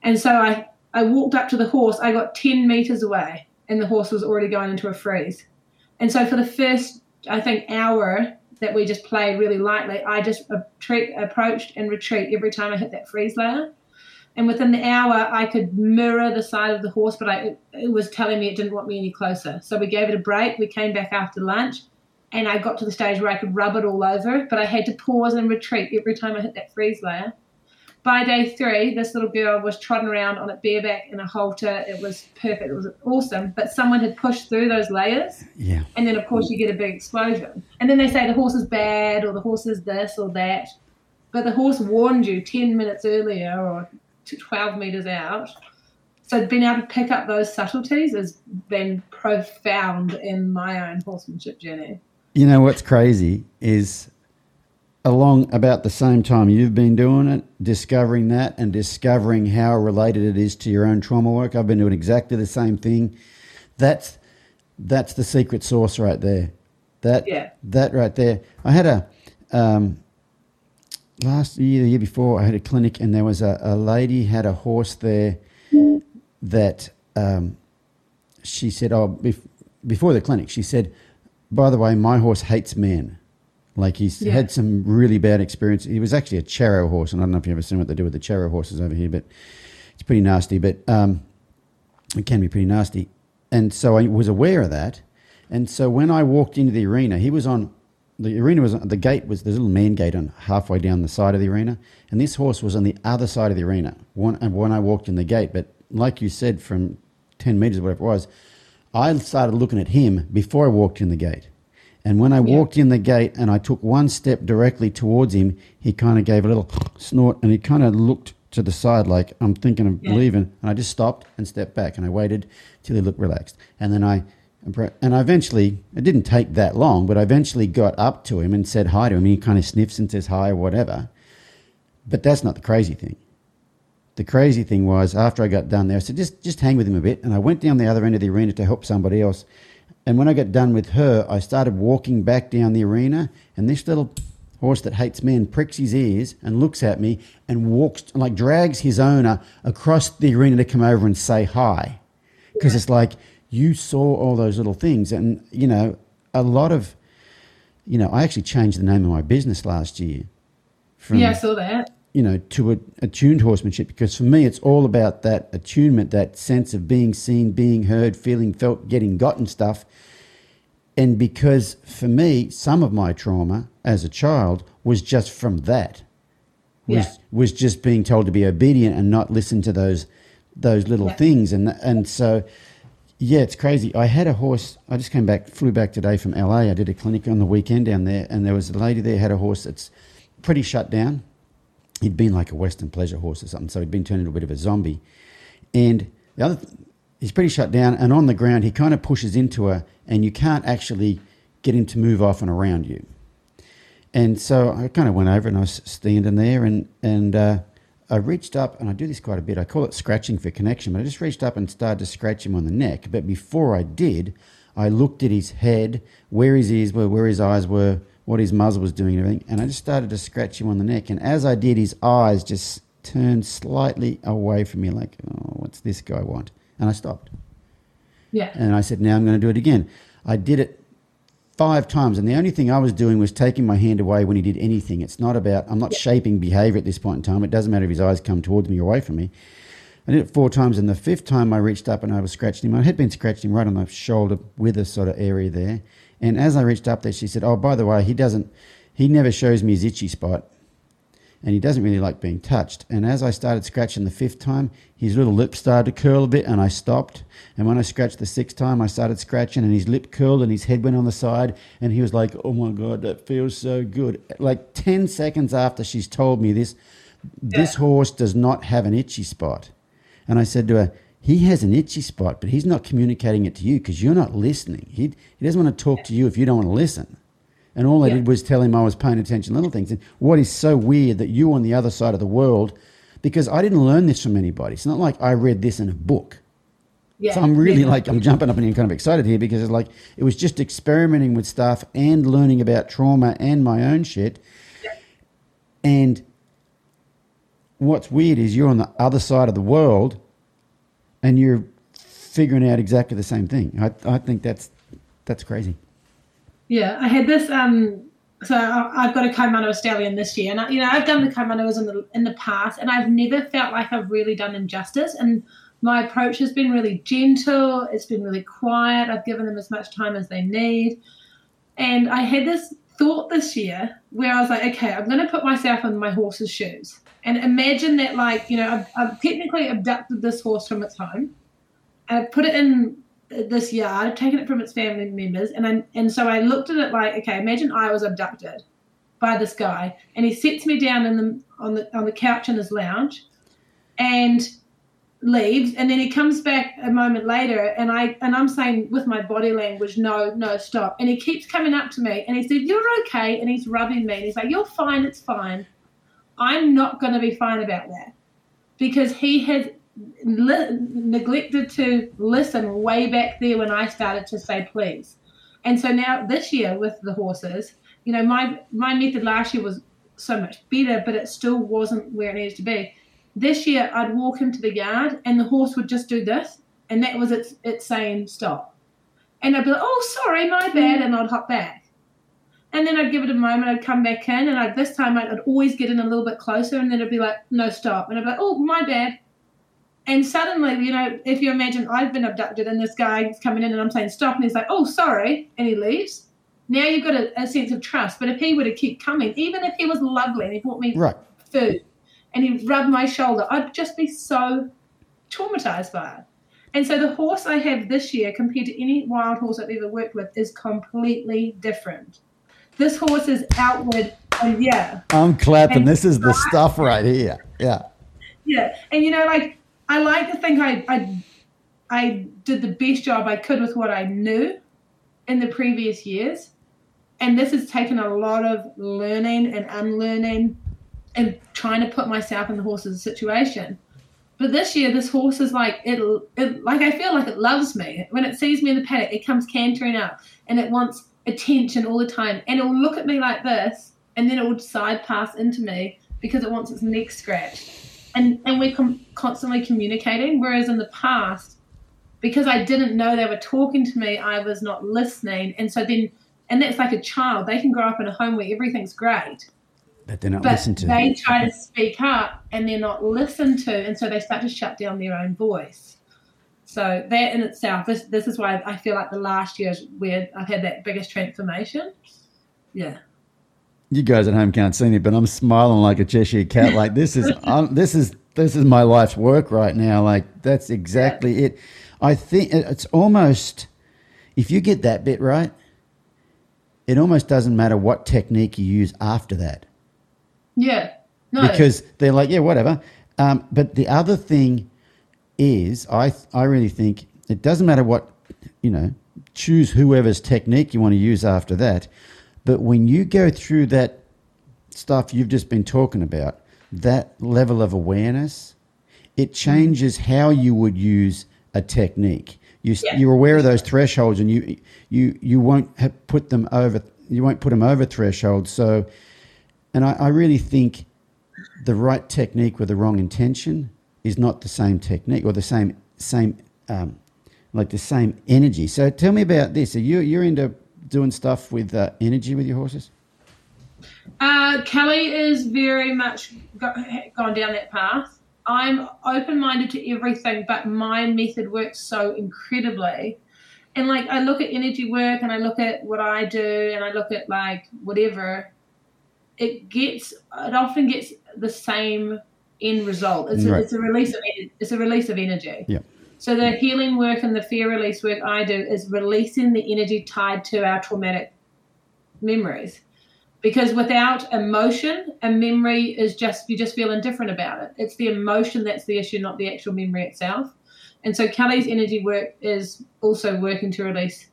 And so I I walked up to the horse. I got ten meters away, and the horse was already going into a freeze. And so for the first, I think, hour that we just played really lightly, I just approached and retreat every time I hit that freeze layer. And within the hour, I could mirror the side of the horse, but I, it was telling me it didn't want me any closer. So we gave it a break. We came back after lunch, and I got to the stage where I could rub it all over, but I had to pause and retreat every time I hit that freeze layer. by day three, this little girl was trotting around on it bareback in a halter. It was perfect. It was awesome. But someone had pushed through those layers. Yeah. And then, of course, you get a big explosion. And then they say the horse is bad or the horse is this or that. But the horse warned you 10 minutes earlier or 12 meters out. So being able to pick up those subtleties has been profound in my own horsemanship journey. You know what's crazy is along about the same time you've been doing it, discovering that and discovering how related it is to your own trauma work. I've been doing exactly the same thing. That's that's the secret sauce right there. That Yeah. that right there. I had a um, last year, the year before, I had a clinic and there was a, a lady had a horse there that um, she said, "Oh, bef- before the clinic, she said, by the way, my horse hates men." Like he's Yeah. had some really bad experience. He was actually a Charro horse, and I don't know if you've ever seen what they do with the Charro horses over here, but it's pretty nasty. But um, it can be pretty nasty. And so I was aware of that. And so when I walked into the arena, he was on the arena was the gate was there's a little man gate on halfway down the side of the arena, and this horse was on the other side of the arena. And when I walked in the gate, but like you said, from ten meters, whatever it was, I started looking at him before I walked in the gate. And when I walked in the gate and I took one step directly towards him, he kind of gave a little snort and he kind of looked to the side like I'm thinking of Yeah. leaving. And I just stopped and stepped back and I waited till he looked relaxed. And then I and I eventually it didn't take that long, but I eventually got up to him and said hi to him. He kind of sniffs and says hi or whatever. But that's not the crazy thing. The crazy thing was after I got done there, I said just just hang with him a bit, and I went down the other end of the arena to help somebody else. And when I got done with her, I started walking back down the arena, and this little horse that hates men pricks his ears and looks at me and walks like drags his owner across the arena to come over and say hi, because it's like you saw all those little things, and you know a lot of, you know, I actually changed the name of my business last year. From, Yeah, I saw that. You know, to a, attuned horsemanship because for me it's all about that attunement, that sense of being seen, being heard, feeling felt, getting gotten stuff. And because for me, some of my trauma as a child was just from that. Was Yeah. was just being told to be obedient and not listen to those those little Yeah. things and and so yeah, it's crazy. I had a horse. I just came back, flew back today from LA. I did a clinic on the weekend down there, and there was a lady there had a horse that's pretty shut down. He'd been like a Western pleasure horse or something, so he'd been turned into a bit of a zombie. And the other, th- he's pretty shut down, and on the ground, he kind of pushes into her, and you can't actually get him to move off and around you. And so I kind of went over and I was standing there, and and uh, I reached up, and I do this quite a bit. I call it scratching for connection, but I just reached up and started to scratch him on the neck. But before I did, I looked at his head, where his ears were, where his eyes were, what his muzzle was doing, and everything. And I just started to scratch him on the neck. And as I did, his eyes just turned slightly away from me, like, oh, what's this guy want? And I stopped. Yeah. And I said, now I'm going to do it again. I did it five times, and the only thing I was doing was taking my hand away when he did anything. It's not about, I'm not shaping behavior at this point in time. It doesn't matter if his eyes come towards me or away from me. I did it four times, and the fifth time I reached up and I was scratching him. I had been scratching him right on the shoulder with a sort of area there. And as I reached up there, she said, Oh, by the way, he doesn't, he never shows me his itchy spot and he doesn't really like being touched. And as I started scratching the fifth time, his little lip started to curl a bit, and I stopped. And when I scratched the sixth time, I started scratching, and his lip curled, and his head went on the side, and he was like, "Oh my god, that feels so good!" Like ten seconds after she's told me this, this horse does not have an itchy spot, and I said to her. He has an itchy spot, but he's not communicating it to you because you're not listening. He, he doesn't want to talk to you if you don't want to listen. And all I Yeah. did was tell him I was paying attention to little things. And what is so weird that you on the other side of the world, because I didn't learn this from anybody. It's not like I read this in a book. Yeah. So I'm really Yeah. like, I'm jumping up and kind of excited here because it's like, it was just experimenting with stuff and learning about trauma and my own shit. Yeah. And what's weird is you're on the other side of the world and you're figuring out exactly the same thing. I, I think that's, that's crazy. Yeah, I had this. Um, so I've got a Kaimanawa stallion this year, and I, you know I've done the Kaimanawas in the in the past, and I've never felt like I've really done injustice. And my approach has been really gentle. It's been really quiet. I've given them as much time as they need. And I had this thought this year where I was like, okay, I'm going to put myself in my horse's shoes and imagine that, like, you know, I've, I've technically abducted this horse from its home and I've put it in this yard, taken it from its family members, and I, and so I looked at it like, okay, imagine I was abducted by this guy, and he sits me down in the on the on the couch in his lounge, and leaves, and then he comes back a moment later, and I and I'm saying with my body language, no, no, stop, and he keeps coming up to me, and he said, "You're okay," and he's rubbing me, and he's like, "You're fine, it's fine." I'm not going to be fine about that because he has li- neglected to listen way back there when I started to say please. And so now this year with the horses, you know, my my method last year was so much better, but it still wasn't where it needed to be. This year, I'd walk into the yard and the horse would just do this, and that was its its saying stop. And I'd be like, "Oh, sorry, my bad," mm. and I'd hop back. And then I'd give it a moment, I'd come back in, and I'd, this time I'd, I'd always get in a little bit closer, and then it'd be like, "No, stop," and I'd be like, "Oh, my bad." And suddenly, you know, if you imagine I've been abducted and this guy's coming in and I'm saying stop, and he's like, "Oh, sorry," and he leaves now you've got a, a, sense of trust. But if he were to keep coming, even if he was lovely and he brought me right. food and he rubbed my shoulder, I'd just be so traumatized by it. And so the horse I have this year compared to any wild horse I've ever worked with is completely different. This horse is outward and yeah. I'm clapping. And this is the stuff right here. Yeah. Yeah. And you know, like I like to think I I I did the best job I could with what I knew in the previous years and this has taken a lot of learning and unlearning and trying to put myself in the horse's situation. But this year, this horse is like it, it, like I feel like it loves me. When it sees me in the paddock, it comes cantering up and it wants attention all the time. And it will look at me like this, and then it will side pass into me because it wants its neck scratched. And and we're com- constantly communicating. Whereas in the past, because I didn't know they were talking to me, I was not listening. And so then and that's like a child. They can grow up in a home where everything's great. But they're not but listened to. They try to speak up and they're not listened to, and so they start to shut down their own voice. So that in itself, this this is why I feel like the last year is where I've had that biggest transformation. Yeah. You guys at home can't see me, but I'm smiling like a Cheshire cat. Like this is um, this is this is my life's work right now. Like that's exactly yeah. it. I think it's almost if you get that bit right, it almost doesn't matter what technique you use after that. Yeah. No. Because they're like, yeah, whatever. Um, but the other thing is, I I really think it doesn't matter what you know. Choose whoever's technique you want to use after that. But when you go through that stuff you've just been talking about, that level of awareness, it mm-hmm. changes how you would use a technique. You, yeah. You're aware of those thresholds, and you you you won't have put them over. You won't put them over thresholds. So, and I, I really think the right technique with the wrong intention is not the same technique or the same same um, like the same energy. So tell me about this. Are you you're into doing stuff with uh, energy with your horses? Uh, Kelly is very much gone down that path. I'm open minded to everything, but my method works so incredibly. And like I look at energy work and I look at what I do and I look at like whatever, it gets it often gets the same end result. It's, right. a, it's a release of it's a release of energy. Yeah. So the healing work and the fear release work I do is releasing the energy tied to our traumatic memories because without emotion a memory is just you just feel indifferent about it it's the emotion that's the issue not the actual memory itself and so kelly's energy work is also working to release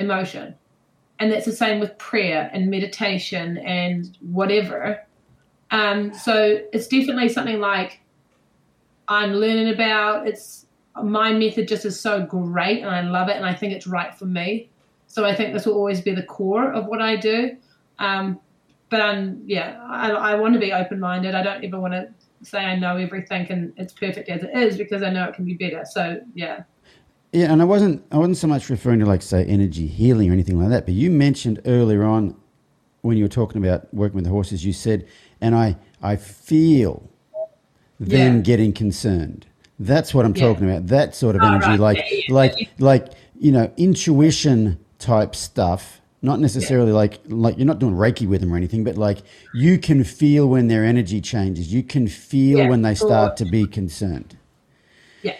emotion and that's the same with prayer and meditation and whatever um, so it's definitely something like i'm learning about it's my method just is so great and i love it and i think it's right for me so i think this will always be the core of what i do um, but um, yeah, I, I want to be open minded. I don't ever want to say I know everything and it's perfect as it is because I know it can be better. So yeah. Yeah, and I wasn't I wasn't so much referring to like say energy healing or anything like that, but you mentioned earlier on when you were talking about working with the horses, you said, and I I feel them yeah. getting concerned. That's what I'm yeah. talking about. That sort of oh, energy, right. like yeah, like like you know, intuition type stuff Not necessarily like like you're not doing Reiki with them or anything, but like you can feel when their energy changes. You can feel when they start to be concerned. Yeah.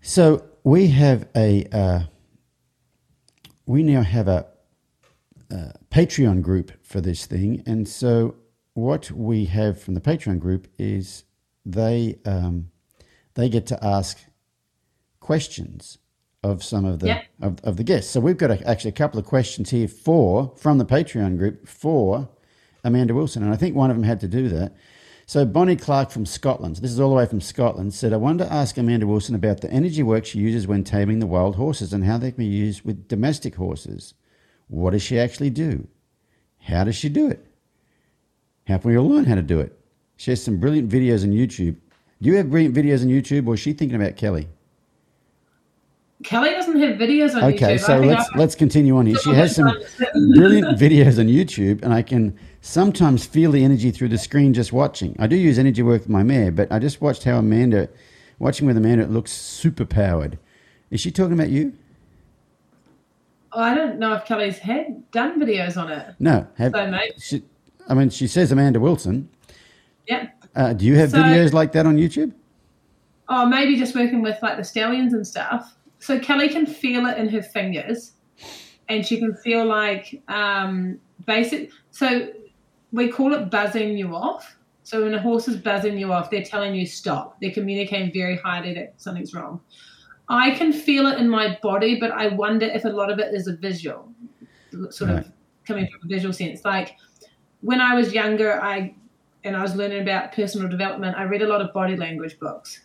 So we have a uh, we now have a, uh Patreon group for this thing, and so what we have from the Patreon group is they um, they get to ask questions of some of the of, of the guests. So we've got a, actually a couple of questions here for from the Patreon group for Amanda Wilson, and I think one of them had to do that. So Bonnie Clark from Scotland, this is all the way from Scotland, said, I wanted to ask Amanda Wilson about the energy work she uses when taming the wild horses and how they can be used with domestic horses. What does she actually do? How does she do it? How can we all learn how to do it? She has some brilliant videos on YouTube. Do you have brilliant videos on YouTube, or is she thinking about Kelly? Kelly doesn't have videos on Okay, YouTube. Okay, so let's I- let's continue on here. She has some brilliant videos on YouTube, and I can sometimes feel the energy through the screen just watching. I do use energy work with my mare, but I just watched how Amanda, watching with Amanda, it looks super powered. Is she talking about you? Oh, I don't know if Kelly's had done videos on it. No. Have, So, mate, she, I mean, she says Amanda Wilson. yeah. Uh, do you have So- videos like that on YouTube? Oh, maybe just working with like the stallions and stuff. So Kelly can feel it in her fingers, and she can feel like um, basic. So we call it buzzing you off. So when a horse is buzzing you off, they're telling you stop. They're communicating very highly that something's wrong. I can feel it in my body, but I wonder if a lot of it is a visual, sort Right. of coming from a visual sense. Like when I was younger, I and I was learning about personal development. I read a lot of body language books.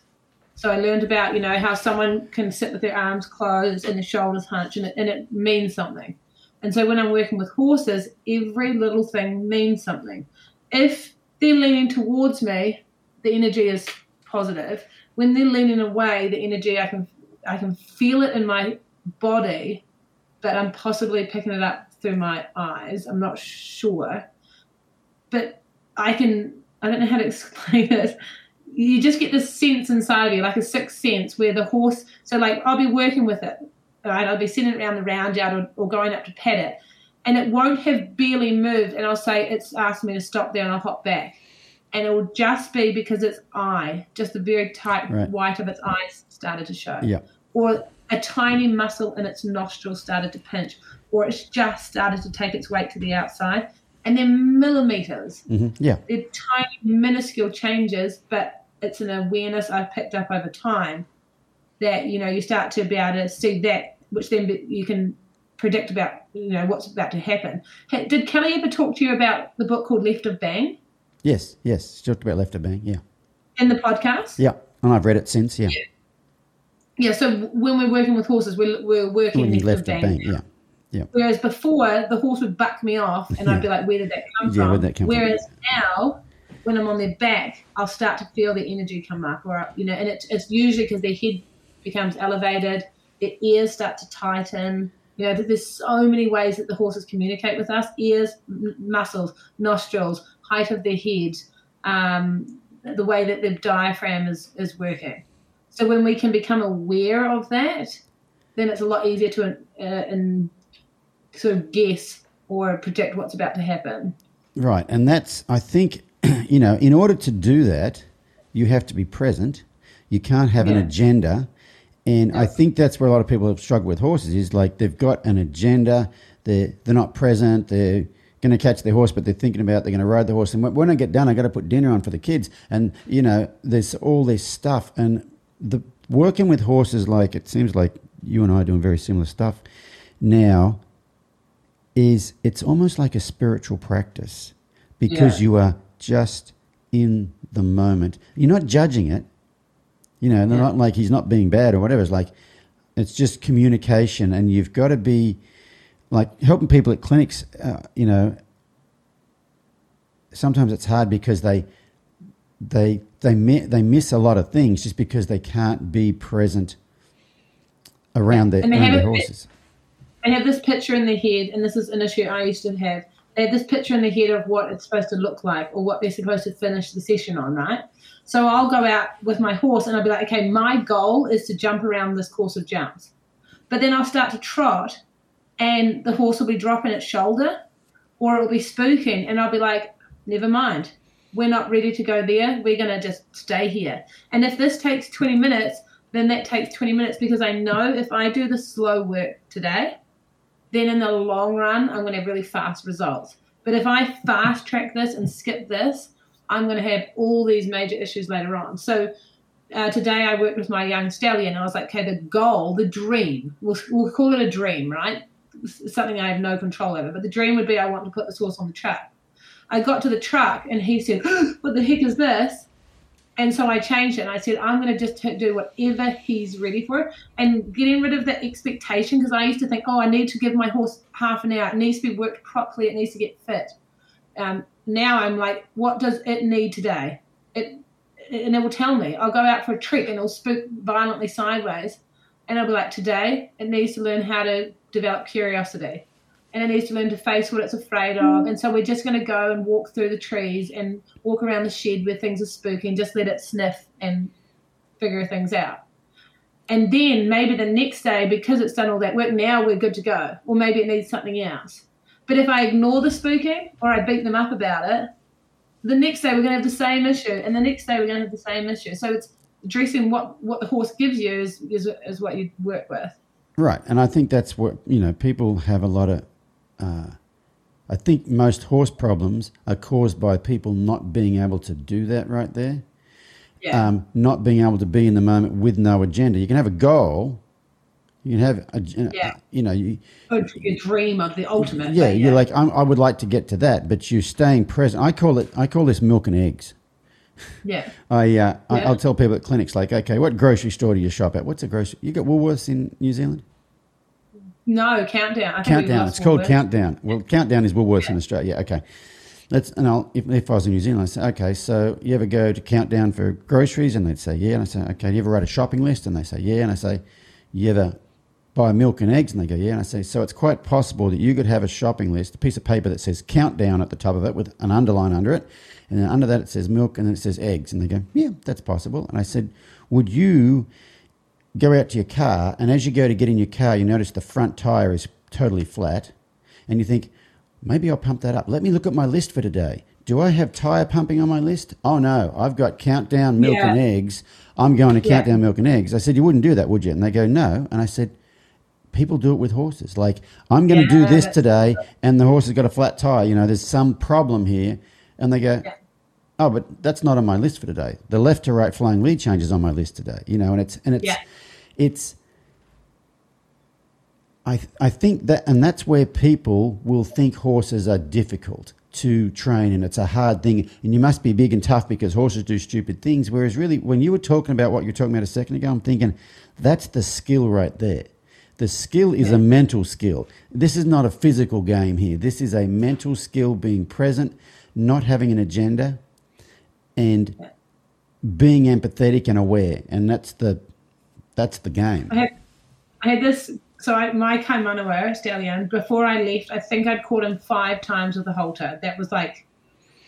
So I learned about, you know, how someone can sit with their arms closed and their shoulders hunched and it, and it means something. And so when I'm working with horses, every little thing means something. If they're leaning towards me, the energy is positive. When they're leaning away, the energy I can I can feel it in my body, but I'm possibly picking it up through my eyes. I'm not sure. But I can I don't know how to explain this you just get this sense inside of you, like a sixth sense, where the horse. So, like, I'll be working with it, right? I'll be sitting around the round yard or, or going up to pet it, and it won't have barely moved. And I'll say, It's asked me to stop there, and I'll hop back. And it will just be because its eye, just the very tight Right. white of its eyes, started to show. Yeah. Or a tiny muscle in its nostril started to pinch, or it's just started to take its weight to the outside. And they're millimeters hmm Yeah. they're tiny, minuscule changes, but it's an awareness I've picked up over time that you know you start to be able to see that, which then you can predict about you know what's about to happen. Did Kelly ever talk to you about the book called Left of Bang Yes. Yes. She talked about left of bang. Yeah. in the podcast? Yeah. And I've read it since. Yeah. Yeah. So when we're working with horses, we're, we're working left, left of of bang. bang. Yeah. Yeah. Whereas before, the horse would buck me off, and Yeah. I'd be like, "Where did that come Yeah, from?" that come from? Whereas now, when I'm on their back, I'll start to feel the energy come up, or you know, and it, it's usually because their head becomes elevated, their ears start to tighten. You know, there's so many ways that the horses communicate with us: ears, m- muscles, nostrils, height of their head, um, the way that their diaphragm is is working. So when we can become aware of that, then it's a lot easier to uh, sort of guess or predict what's about to happen. Right, and that's I think you know in order to do that, you have to be present. You can't have an agenda, and I think that's where a lot of people have struggled with horses. Is like they've got an agenda. They're they're not present. They're going to catch their horse, but they're thinking about they're going to ride the horse. And when, when I get done, I got to put dinner on for the kids, and you know there's all this stuff. And the working with horses, like it seems like you and I are doing very similar stuff now is it's almost like a spiritual practice because Yeah. you are just in the moment. You're not judging it. You know, they're Yeah. not like he's not being bad or whatever. It's like it's just communication, and you've got to be like helping people at clinics. Uh, you know, sometimes it's hard because they they they mi- they miss a lot of things just because they can't be present around their, around their have a- They have this picture in their head, and this is an issue I used to have. They have this picture in their head of what it's supposed to look like or what they're supposed to finish the session on, right? So I'll go out with my horse and I'll be like, okay, my goal is to jump around this course of jumps. But then I'll start to trot and the horse will be dropping its shoulder or it will be spooking and I'll be like, never mind. We're not ready to go there. We're going to just stay here. And if this takes 20 minutes, then that takes 20 minutes because I know if I do the slow work today, then in the long run, I'm going to have really fast results. But if I fast track this and skip this, I'm going to have all these major issues later on. So uh, today I worked with my young stallion. I was like, okay, the goal, the dream, we'll, we'll call it a dream, right? something I have no control over. But the dream would be I want to put this horse on the track. I got to the truck and he said, What the heck is this? And so I changed it and I said, I'm going to just do whatever he's ready for and getting rid of that expectation because I used to think, oh, I need to give my horse half an hour. It needs to be worked properly. It needs to get fit. Um, now I'm like, what does it need today? It, and it will tell me. I'll go out for a trek and it'll spook violently sideways. And I'll be like, today it needs to learn how to develop curiosity and it needs to learn to face what it's afraid of. And so we're just going to go and walk through the trees and walk around the shed where things are spooky and just let it sniff and figure things out. And then maybe the next day, because it's done all that work, now we're good to go. Or maybe it needs something else. But if I ignore the spooking or I beat them up about it, the next day we're going to have the same issue, and the next day we're going to have the same issue. So it's addressing what, what the horse gives you is, is, is what you work with. Right, and I think that's what you know. People have a lot of. Uh, I think most horse problems are caused by people not being able to do that right there. Yeah. Um, not being able to be in the moment with no agenda. You can have a goal. You can have, a, yeah. you know, you, your dream of the ultimate. Yeah, you're like, I'm, i would like to get to that, but you're staying present. I call it, I call this milk and eggs. Yeah. I, uh, yeah. I will tell people at clinics like, okay, what grocery store do you shop at? What's a grocery? You got Woolworths in New Zealand? No, Countdown. Countdown. It's called Countdown. Well, Countdown is Woolworths yeah. in Australia. Yeah, okay. Let's and I'll if, if I was in New Zealand, I say, okay, so you ever go to Countdown for groceries? And they'd say, yeah. And I say, okay, you ever write a shopping list? And they say, yeah. And I say, you ever buy milk and eggs? And they go, yeah. And I say, so it's quite possible that you could have a shopping list, a piece of paper that says Countdown at the top of it with an underline under it, and then under that it says milk, and then it says eggs. And they go, yeah, that's possible. And I said, would you go out to your car, and as you go to get in your car, you notice the front tire is totally flat, and you think, maybe I'll pump that up. Let me look at my list for today. Do I have tire pumping on my list? Oh no, I've got countdown milk yeah. and eggs. I'm going to yeah. countdown milk and eggs. I said, you wouldn't do that, would you? And they go, no. And I said, people do it with horses. Like, I'm going to yeah, do this today, and the horse has got a flat tire. You know, there's some problem here. And they go, oh, but that's not on my list for today. The left to right flying lead change is on my list today. You know, and it's and it's it's I, I think that, and that's where people will think horses are difficult to train and it's a hard thing and you must be big and tough because horses do stupid things. Whereas, really, when you were talking about what you were talking about a second ago, I'm thinking that's the skill right there. The skill is a mental skill. This is not a physical game here. This is a mental skill being present, not having an agenda, and being empathetic and aware. And that's the that's the game. I had, I had this. So I, my Kaimanawa stallion, before I left, I think I'd caught him five times with a halter. That was like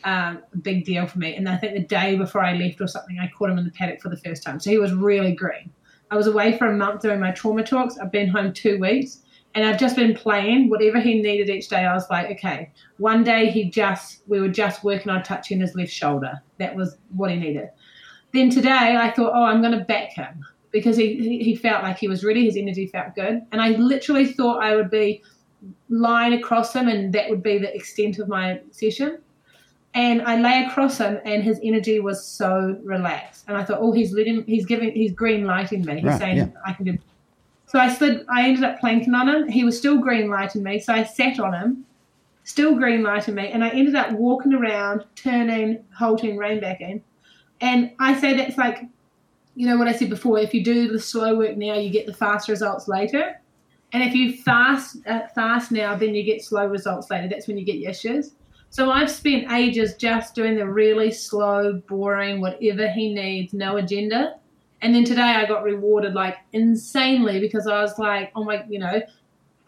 um, a big deal for me. And I think the day before I left or something, I caught him in the paddock for the first time. So he was really green. I was away for a month doing my trauma talks. I've been home two weeks and I've just been playing whatever he needed each day. I was like, okay. One day he just, we were just working on touching his left shoulder. That was what he needed. Then today I thought, oh, I'm going to back him because he, he felt like he was ready. His energy felt good. And I literally thought I would be lying across him and that would be the extent of my session. And I lay across him and his energy was so relaxed. And I thought, oh, he's letting, he's giving, he's green lighting me. He's right, saying, yeah. I can do. So I slid, I ended up planking on him. He was still green lighting me. So I sat on him, still green lighting me. And I ended up walking around, turning, halting, rein backing. And I say that's like you know what I said before, if you do the slow work now, you get the fast results later. And if you fast uh, fast now, then you get slow results later. That's when you get your issues. So I've spent ages just doing the really slow, boring, whatever he needs, no agenda. And then today I got rewarded like insanely because I was like, oh my, you know,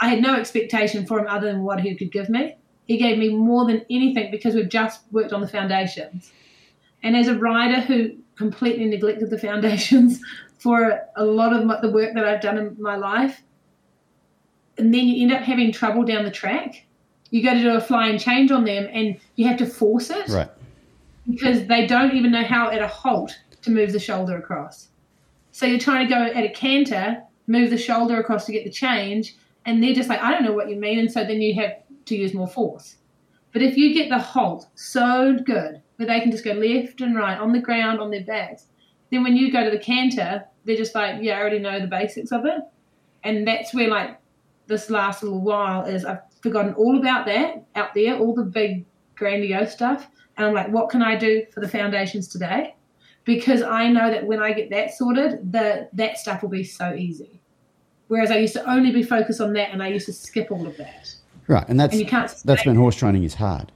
I had no expectation for him other than what he could give me. He gave me more than anything because we've just worked on the foundations. And as a rider who completely neglected the foundations for a lot of the work that I've done in my life. and then you end up having trouble down the track. You go to do a flying change on them, and you have to force it Right. because they don't even know how at a halt to move the shoulder across. So you're trying to go at a canter, move the shoulder across to get the change, and they're just like, I don't know what you mean, and so then you have to use more force. But if you get the halt so good where they can just go left and right on the ground on their backs, then when you go to the canter, they're just like, yeah, I already know the basics of it. And that's where like this last little while is I've forgotten all about that out there, all the big grandiose stuff. And I'm like, what can I do for the foundations today? Because I know that when I get that sorted, the that stuff will be so easy. Whereas I used to only be focused on that and I used to skip all of that. Right. And that's And you can't that's when horse training is hard.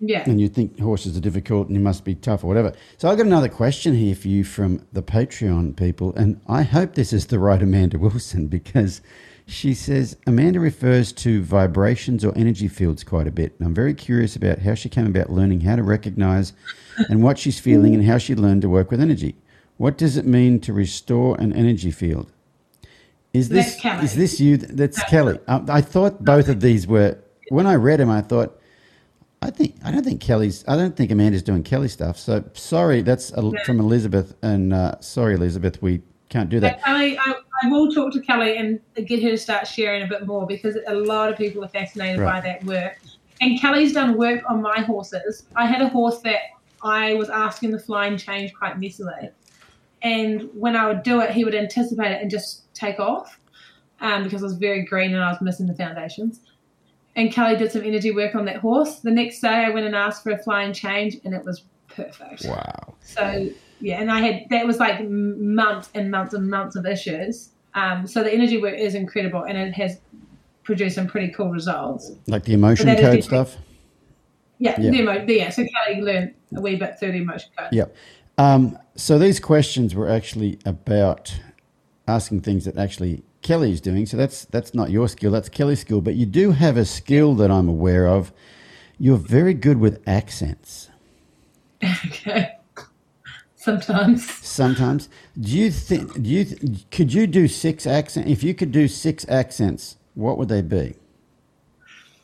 Yeah. and you think horses are difficult and you must be tough or whatever. So I've got another question here for you from the Patreon people, and I hope this is the right Amanda Wilson because she says Amanda refers to vibrations or energy fields quite a bit. And I'm very curious about how she came about learning how to recognize and what she's feeling and how she learned to work with energy. What does it mean to restore an energy field? Is this is this you? That's Kelly. I, I thought both of these were. When I read them, I thought I think I don't think Kelly's. I don't think Amanda's doing Kelly stuff. So sorry, that's a, from Elizabeth. And uh, sorry, Elizabeth, we can't do that. Kelly, I, I will talk to Kelly and get her to start sharing a bit more because a lot of people are fascinated Right. by that work. And Kelly's done work on my horses. I had a horse that I was asking the flying change quite messily. And when I would do it, he would anticipate it and just take off um, because I was very green and I was missing the foundations. And Kelly did some energy work on that horse. The next day, I went and asked for a flying change, and it was perfect. Wow. So yeah, and I had that was like months and months and months of issues. Um, so the energy work is incredible, and it has produced some pretty cool results. Like the emotion But that is code stuff. Yeah, Yeah. The emo- yeah. So Kelly learned a wee bit through the emotion code. Yep. Um, so these questions were actually about asking things that actually Kelly's doing. So that's that's not your skill. That's Kelly's skill. But you do have a skill that I'm aware of. You're very good with accents. okay. Sometimes. Sometimes, do you think? Do you th- could you do six accent? If you could do six accents, what would they be?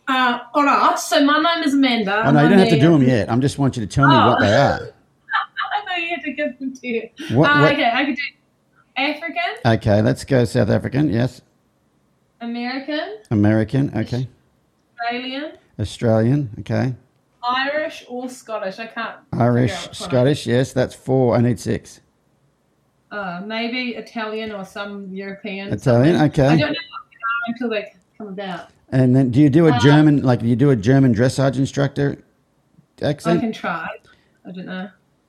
Uh, all right. So my name is Amanda. Oh no, you don't have to do them yet. I'm just want you to tell me Oh. what they are. I know you had to give them to you. What- Uh, what- Okay, I could do African, Okay, let's go South African. Yes, American, American. Okay, Australian, Australian. Okay, Irish, or Scottish. I can't. Irish, out which I- Scottish. Yes, that's four. I need six. Uh, maybe Italian or some European. Italian, something. okay. I don't know what until they come about. And then, do you do a Uh, German? Like, do you do a German dressage instructor accent? I can try. I don't know.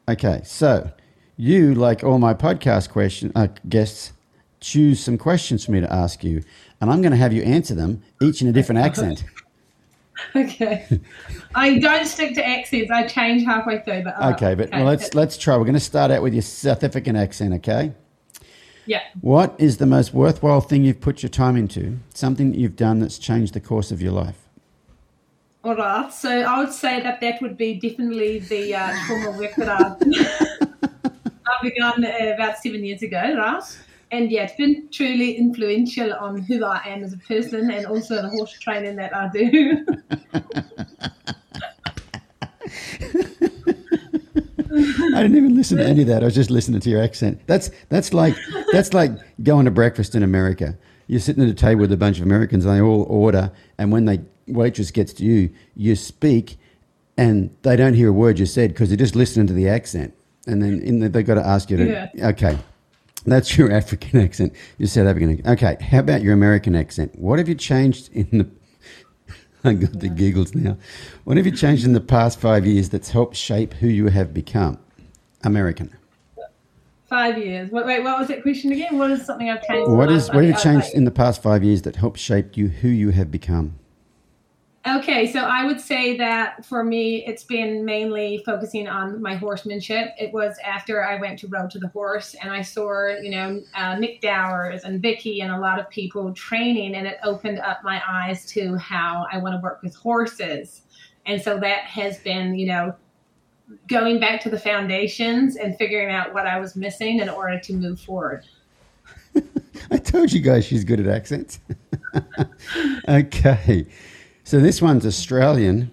Okay, so you, like all my podcast question uh, guests, choose some questions for me to ask you, and I'm going to have you answer them each in a different accent. Okay. I don't stick to accents. I change halfway through. But uh, Okay, but well, let's let's try. We're going to start out with your South African accent. Okay. Yeah. What is the most worthwhile thing you've put your time into? Something that you've done that's changed the course of your life. All right. So I would say that that would be definitely the uh, trauma work that I've, begun uh, about seven years ago, right? And yeah, it's been truly influential on who I am as a person and also the horse training that I do. I didn't even listen to any of that. I was just listening to your accent. That's that's like that's like going to breakfast in America. You're sitting at a table with a bunch of Americans, and they all order. And when the waitress gets to you, you speak, and they don't hear a word you said because they're just listening to the accent. And then in the, they've got to ask you to. Yeah. Okay, that's your African accent. Your South African. accent. Okay, how about your American accent? What have you changed in the? I got the giggles now. What have you changed in the past five years that's helped shape who you have become? American. Five years. Wait, wait, what was that question again? What is something I've changed? What is what have you changed in the past five years that helped shape you who you have become? Okay, so I would say that for me, it's been mainly focusing on my horsemanship. It was after I went to Road to the Horse and I saw, you know, uh, Nick Dowers and Vicki and a lot of people training, and it opened up my eyes to how I want to work with horses. And so that has been, you know, going back to the foundations and figuring out what I was missing in order to move forward. I told you guys she's good at accents. okay. So this one's Australian.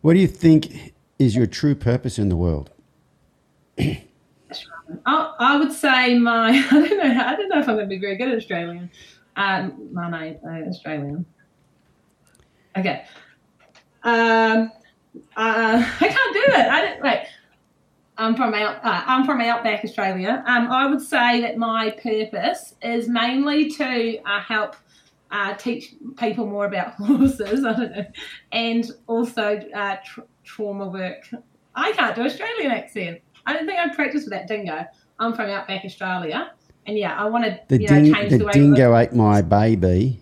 What do you think is your true purpose in the world? I, I would say my I don't know I don't know if I'm going to be very good at Australian. Um, my name uh, Australian. Okay. Um, uh, I can't do it. I don't wait. I'm from out. Uh, I'm from outback Australia. Um, I would say that my purpose is mainly to uh, help uh, teach people more about horses. I don't know, and also uh, tra- trauma work. I can't do Australian accent. I don't think I practiced with that dingo. I'm from outback Australia, and yeah, I want to The, you know, ding, change the the way. we look- dingo ate my baby.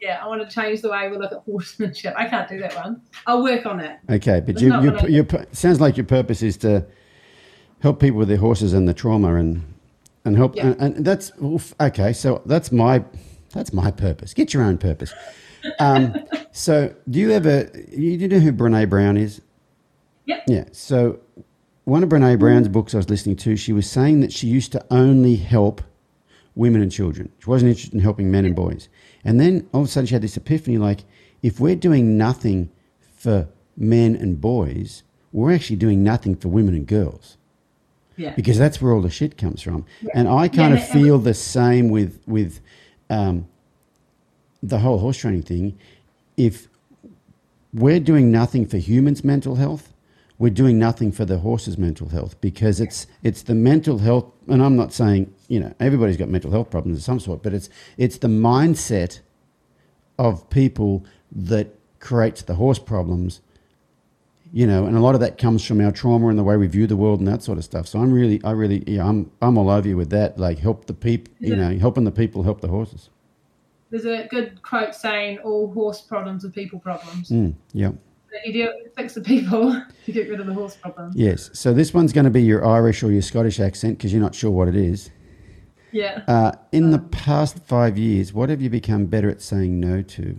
yeah, I want to change the way we look at horsemanship. I can't do that one. I'll work on it. Okay, but It's you, not you, you, sounds like your purpose is to help people with their horses and the trauma and and help. Yeah. And, and that's okay. So that's my that's my purpose. Get your own purpose. Um, so do you ever you, you know who Brene Brown is? Yep. Yeah. So one of Brene Brown's books I was listening to, she was saying that she used to only help women and children. She wasn't interested in helping men and boys. And then all of a sudden she had this epiphany like, if we're doing nothing for men and boys, we're actually doing nothing for women and girls Yeah. because that's where all the shit comes from. Yeah. And I kind Yeah, of feel the same with with um, the whole horse training thing. If we're doing nothing for humans' mental health, we're doing nothing for the horse's mental health because it's it's the mental health. And I'm not saying you know everybody's got mental health problems of some sort, but it's it's the mindset of people that creates the horse problems you know, and a lot of that comes from our trauma and the way we view the world and that sort of stuff. So I'm really, I really, yeah, I'm, I'm all over you with that. Like, help the people, you know, helping the people help the horses. There's a good quote saying, "All horse problems are people problems." Mm, yeah, you do fix the people to get rid of the horse problem. yes. So this one's going to be your Irish or your Scottish accent because you're not sure what it is. Yeah. Uh, in the past five years, what have you become better at saying no to?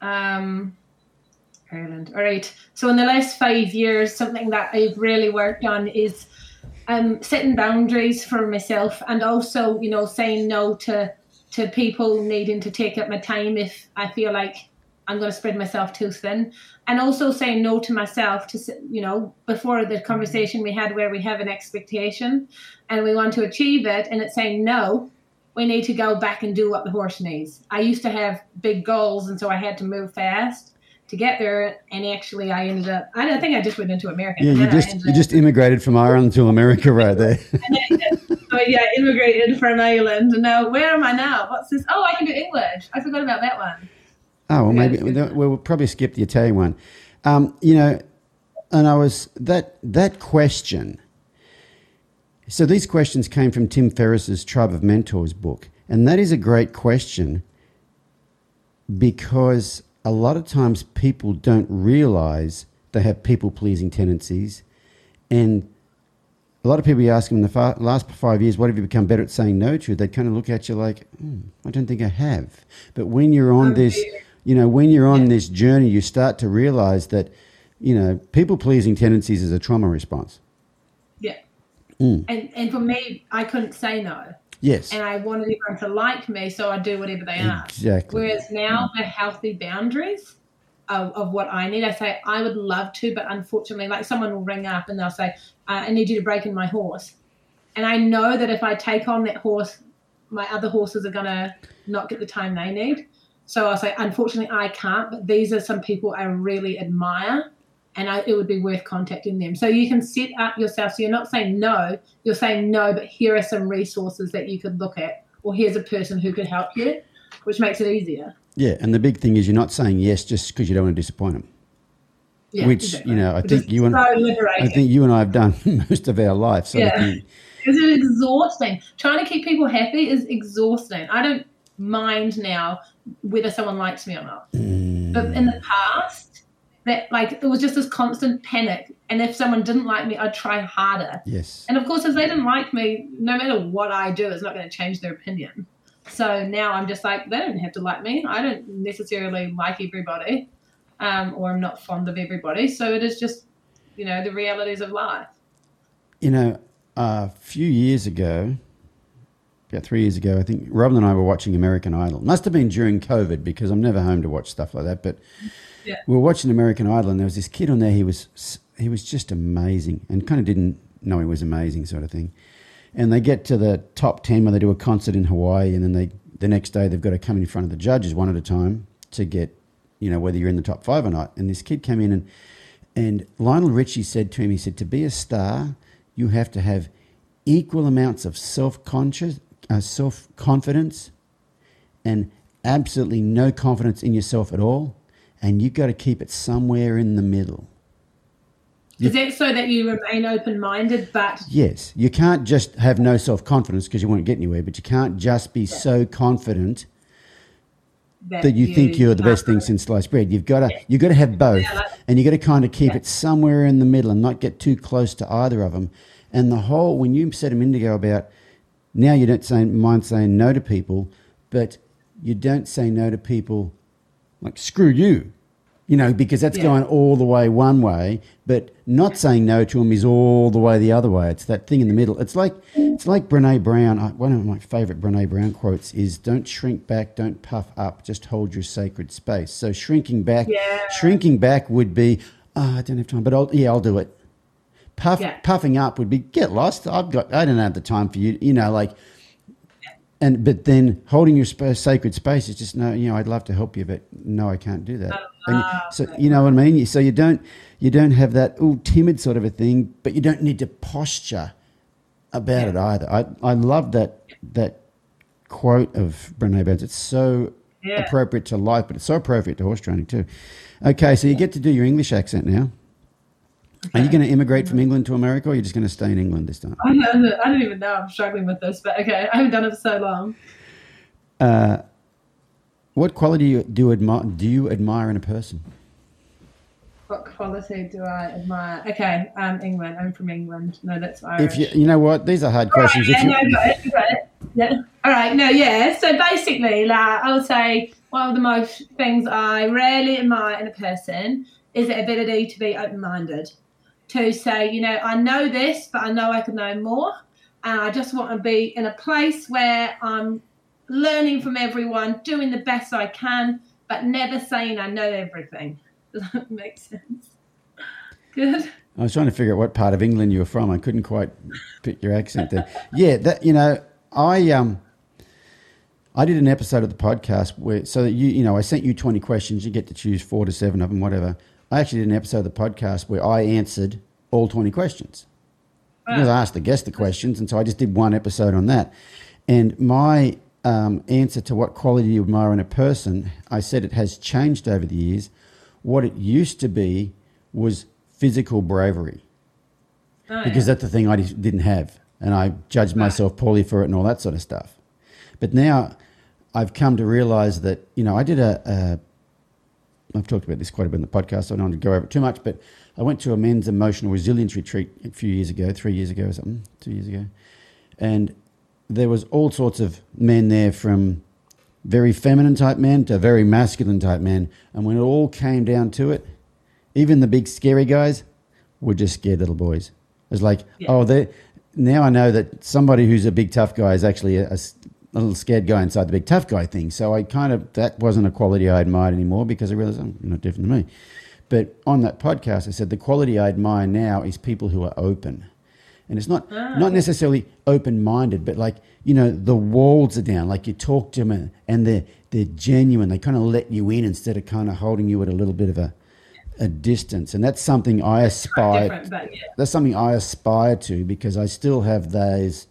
Um, Ireland. All right. So in the last five years, something that I've really worked on is um, setting boundaries for myself, and also, you know, saying no to to people needing to take up my time if I feel like I'm going to spread myself too thin, and also saying no to myself to, you know, before the conversation we had where we have an expectation and we want to achieve it, and it's saying no. We need to go back and do what the horse needs. I used to have big goals, and so I had to move fast to get there. And actually, I ended up. I don't think I just went into America. Yeah, you just you just immigrated from Ireland to America right there. so yeah, immigrated from Ireland. And now, where am I now? What's this? Oh, I can do English. I forgot about that one. Oh well, maybe we'll probably skip the Italian one. Um, you know, and I was that that question. So these questions came from Tim Ferriss's Tribe of Mentors book, and that is a great question because a lot of times people don't realize they have people pleasing tendencies, and a lot of people you ask them in the fa- last five years, what have you become better at saying no to? They kind of look at you like, hmm, I don't think I have. But when you're on this, you know, when you're on this journey, you start to realize that, you know, people pleasing tendencies is a trauma response. Yeah. Mm. And and for me, I couldn't say no, Yes, and I wanted everyone to like me, so I do whatever they ask. exactly. Whereas now the healthy boundaries of, of what I need, I say I would love to, but unfortunately, like someone will ring up and they'll say, uh, "I need you to break in my horse," and I know that if I take on that horse, my other horses are gonna not get the time they need. So I'll say, unfortunately, I can't. But these are some people I really admire, and I, it would be worth contacting them. So you can set up yourself. So you're not saying no. You're saying no, but here are some resources that you could look at, or here's a person who could help you, which makes it easier. Yeah, and the big thing is you're not saying yes just because you don't want to disappoint them. Yeah, Which, exactly. you know, I Which think you and- so I think you and I have done most of our life. So Yeah. you- It's exhausting. Trying to keep people happy is exhausting. I don't mind now whether someone likes me or not. Mm. But in the past, that like it was just this constant panic. And if someone didn't like me, I'd try harder. yes. And of course, if they didn't like me, no matter what I do, it's not going to change their opinion. So now I'm just like, they don't have to like me. I don't necessarily like everybody, um, or I'm not fond of everybody. So it is just, you know, the realities of life. You know, a few years ago, about three years ago. I think Robin and I were watching American Idol. Must have been during COVID because I'm never home to watch stuff like that. But Yeah. we were watching American Idol, and there was this kid on there. He was he was just amazing, and kind of didn't know he was amazing, sort of thing. And they get to the top ten when they do a concert in Hawaii, and then they the next day they've got to come in front of the judges one at a time to get you know whether you're in the top five or not. And this kid came in and and Lionel Richie said to him, he said, to be a star, you have to have equal amounts of self conscious, uh, self confidence, and absolutely no confidence in yourself at all. And you've got to keep it somewhere in the middle. Is it so that you remain open minded, but Yes, you can't just have no self confidence because you won't get anywhere, but you can't just be so confident that you think you're the best thing since sliced bread. You've got to you've got to have both, Yeah, like- and you have got to kind of keep Yeah. it somewhere in the middle and not get too close to either of them. And the whole when you said a minute ago about now you don't say mind saying no to people, but you don't say no to people like screw you, you know, because that's Yeah. going all the way one way. But not saying no to them is all the way the other way. It's that thing in the middle. It's like it's like Brene Brown. One of my favorite Brene Brown quotes is, "Don't shrink back, don't puff up, just hold your sacred space." So shrinking back, Yeah. shrinking back would be, oh, I don't have time, but I'll, yeah, I'll do it. Puff, Yeah. puffing up would be get lost. I've got, I don't have the time for you. You know, like and but then holding your sp- sacred space is just no you know i'd love to help you but no i can't do that. And ah, so you know what i mean? So you don't you don't have that oh timid sort of a thing but you don't need to posture about it either. I i love that that quote of brene brown it's so Yeah. appropriate to life but it's so appropriate to horse training too. Okay so you get to do your english accent now are you going to immigrate from england to america or are you just going to stay in england this time I don't, I don't even know. I'm struggling with this, but okay, I haven't done it for so long. what quality do you admire do you admire in a person What quality do I admire? Okay, um, England. I'm from England. No, that's Irish. If you, you know what, these are hard All right, questions. yeah, If you, no, got it, got it. Yeah. All right. No, yeah. So basically, like, I would say one of the most things I rarely admire in a person is the ability to be open-minded. To say, you know, I know this, but I know I can know more, and I just want to be in a place where I'm learning from everyone, doing the best I can, but never saying I know everything. Does that make sense? Good. I was trying to figure out what part of England you were from. I couldn't quite pick your accent there. Yeah, that you know, I um, I did an episode of the podcast where so that you you know I sent you twenty questions. You get to choose four to seven of them, whatever. I actually did an episode of the podcast where I answered all twenty questions because I asked the guest the questions, and so I just did one episode on that. And my um, answer to what quality you admire in a person, I said it has changed over the years. What it used to be was physical bravery Oh, because yeah. that's the thing I didn't have, and I judged myself poorly for it and all that sort of stuff. But now I've come to realize that you know I did a, a I've talked about this quite a bit in the podcast, so I don't want to go over it too much. But I went to a men's emotional resilience retreat a few years ago, three years ago or something, two years ago, and there was all sorts of men there from very feminine type men to very masculine type men, and when it all came down to it, even the big scary guys were just scared little boys. It was like, Yeah. oh, they now I know that somebody who's a big tough guy is actually a, a a little scared guy inside the big tough guy thing. So I kind of that wasn't a quality I admired anymore because I realized I'm not different than me. But on that podcast, I said the quality I admire now is people who are open, and it's not not necessarily open minded, but like you know the walls are down. Like you talk to them and, and they're they're genuine. They kind of let you in instead of kind of holding you at a little bit of a a distance, and that's something I aspire. yeah. That's something I aspire to because I still have those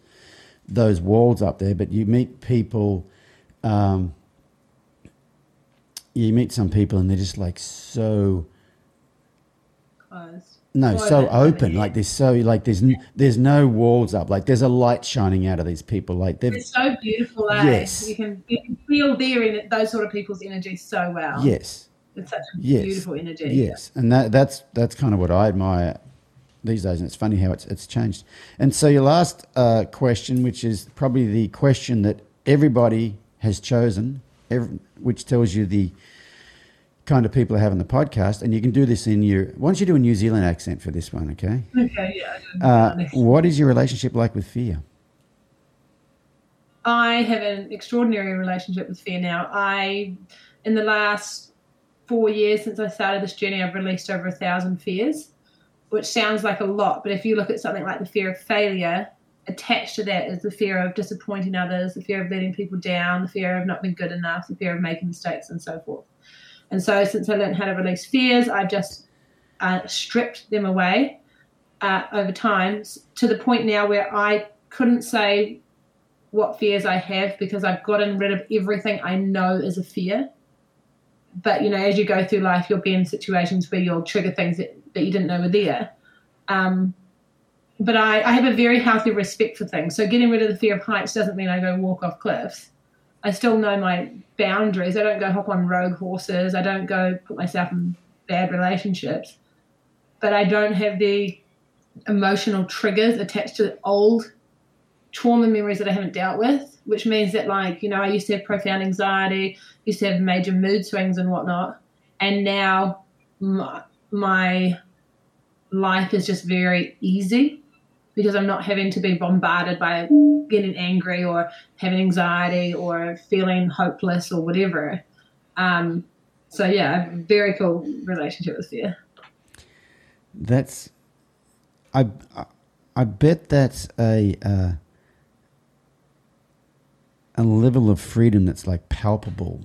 those walls up there. But you meet people, um, you meet some people, and they're just like so Closed. no, Closed so open. Like there's so like there's n- there's no walls up. Like there's a light shining out of these people. Like they've It's so beautiful, eh? Yes. You can, you can feel their in those sort of people's energy so well. yes, It's such a yes, beautiful energy. Yes, and that that's that's kind of what I admire these days, and it's funny how it's it's changed. And so your last uh, question, which is probably the question that everybody has chosen, every, which tells you the kind of people I have on the podcast, and you can do this in your. Why don't you do a New Zealand accent for this one, okay? Okay, yeah. Uh, what is your relationship like with fear? I have an extraordinary relationship with fear now. I, in the last four years since I started this journey, I've released over a thousand fears, which sounds like a lot. But if you look at something like the fear of failure, attached to that is the fear of disappointing others, the fear of letting people down, the fear of not being good enough, the fear of making mistakes, and so forth. And so, since I learned how to release fears, I've just uh, stripped them away uh, over time to the point now where I couldn't say what fears I have because I've gotten rid of everything I know is a fear. But you know, as you go through life, you'll be in situations where you'll trigger things that, that you didn't know were there. Um, but I, I have a very healthy respect for things. So getting rid of the fear of heights doesn't mean I go walk off cliffs. I still know my boundaries. I don't go hop on rogue horses. I don't go put myself in bad relationships. But I don't have the emotional triggers attached to the old trauma memories that I haven't dealt with, which means that, like, you know, I used to have profound anxiety, used to have major mood swings and whatnot. And now my, my life is just very easy because I'm not having to be bombarded by getting angry or having anxiety or feeling hopeless or whatever. Um, so yeah, very cool relationship with fear. That's, I, I bet that's a uh, a level of freedom that's like palpable.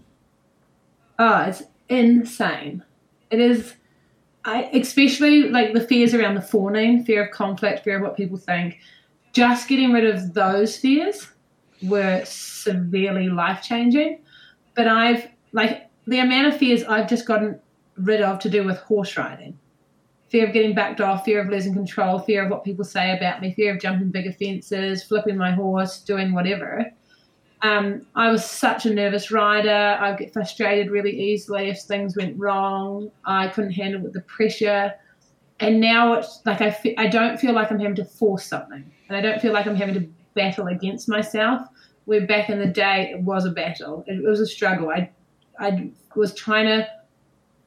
Oh, it's insane. It is I especially like the fears around the fawning, fear of conflict, fear of what people think. Just getting rid of those fears were severely life changing. But I've like the amount of fears I've just gotten rid of to do with horse riding. Fear of getting backed off, fear of losing control, fear of what people say about me, fear of jumping bigger fences, flipping my horse, doing whatever. Um, I was such a nervous rider. I'd get frustrated really easily if things went wrong. I couldn't handle the pressure. And now it's like I, fe- I don't feel like I'm having to force something. And I don't feel like I'm having to battle against myself. Where back in the day, it was a battle. It, it was a struggle. I, I was trying to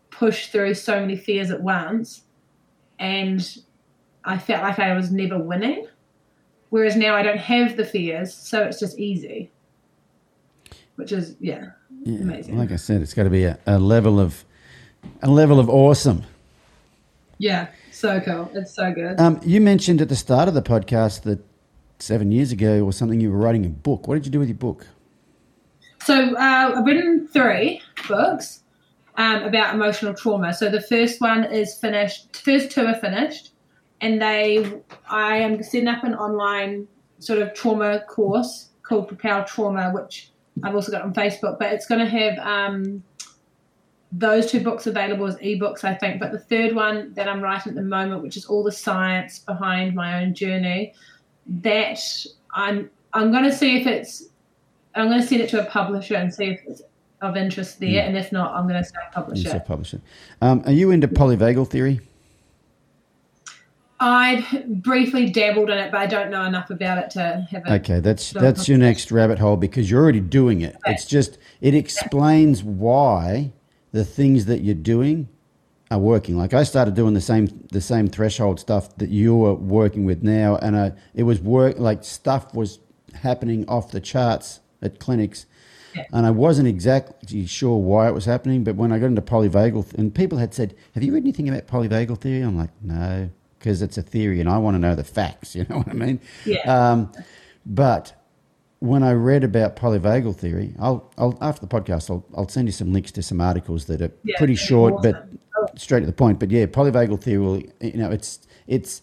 push through so many fears at once. And I felt like I was never winning. Whereas now I don't have the fears, so it's just easy which is yeah, yeah amazing. Like I said, it's got to be a, a level of a level of awesome. Yeah, so cool. It's so good. Um, you mentioned at the start of the podcast that seven years ago or something you were writing a book. What did you do with your book? So uh, I've written three books um, about emotional trauma. So the first one is finished. First two are finished, and they I am setting up an online sort of trauma course called Propel Trauma, which I've also got on Facebook, but it's going to have um, those two books available as ebooks, I think. But the third one that I'm writing at the moment, which is all the science behind my own journey, that I'm I'm going to see if it's I'm going to send it to a publisher and see if it's of interest there, mm. and if not, I'm going to say publisher. You publisher. Um, are you into polyvagal theory? I've briefly dabbled in it, but I don't know enough about it to have it. Okay, that's that's your next rabbit hole because you're already doing it. Okay. It's just it explains why the things that you're doing are working. Like I started doing the same the same threshold stuff that you're working with now, and I, it was work like stuff was happening off the charts at clinics. Yeah. And I wasn't exactly sure why it was happening, but when I got into polyvagal, and people had said, "Have you read anything about polyvagal theory?" I'm like, "No." Because it's a theory and I want to know the facts. You know what I mean? Yeah. Um, but when I read about polyvagal theory, I'll, I'll after the podcast, I'll, I'll send you some links to some articles that are yeah, pretty short awesome. but oh. straight to the point. But yeah, polyvagal theory, you know, it's it's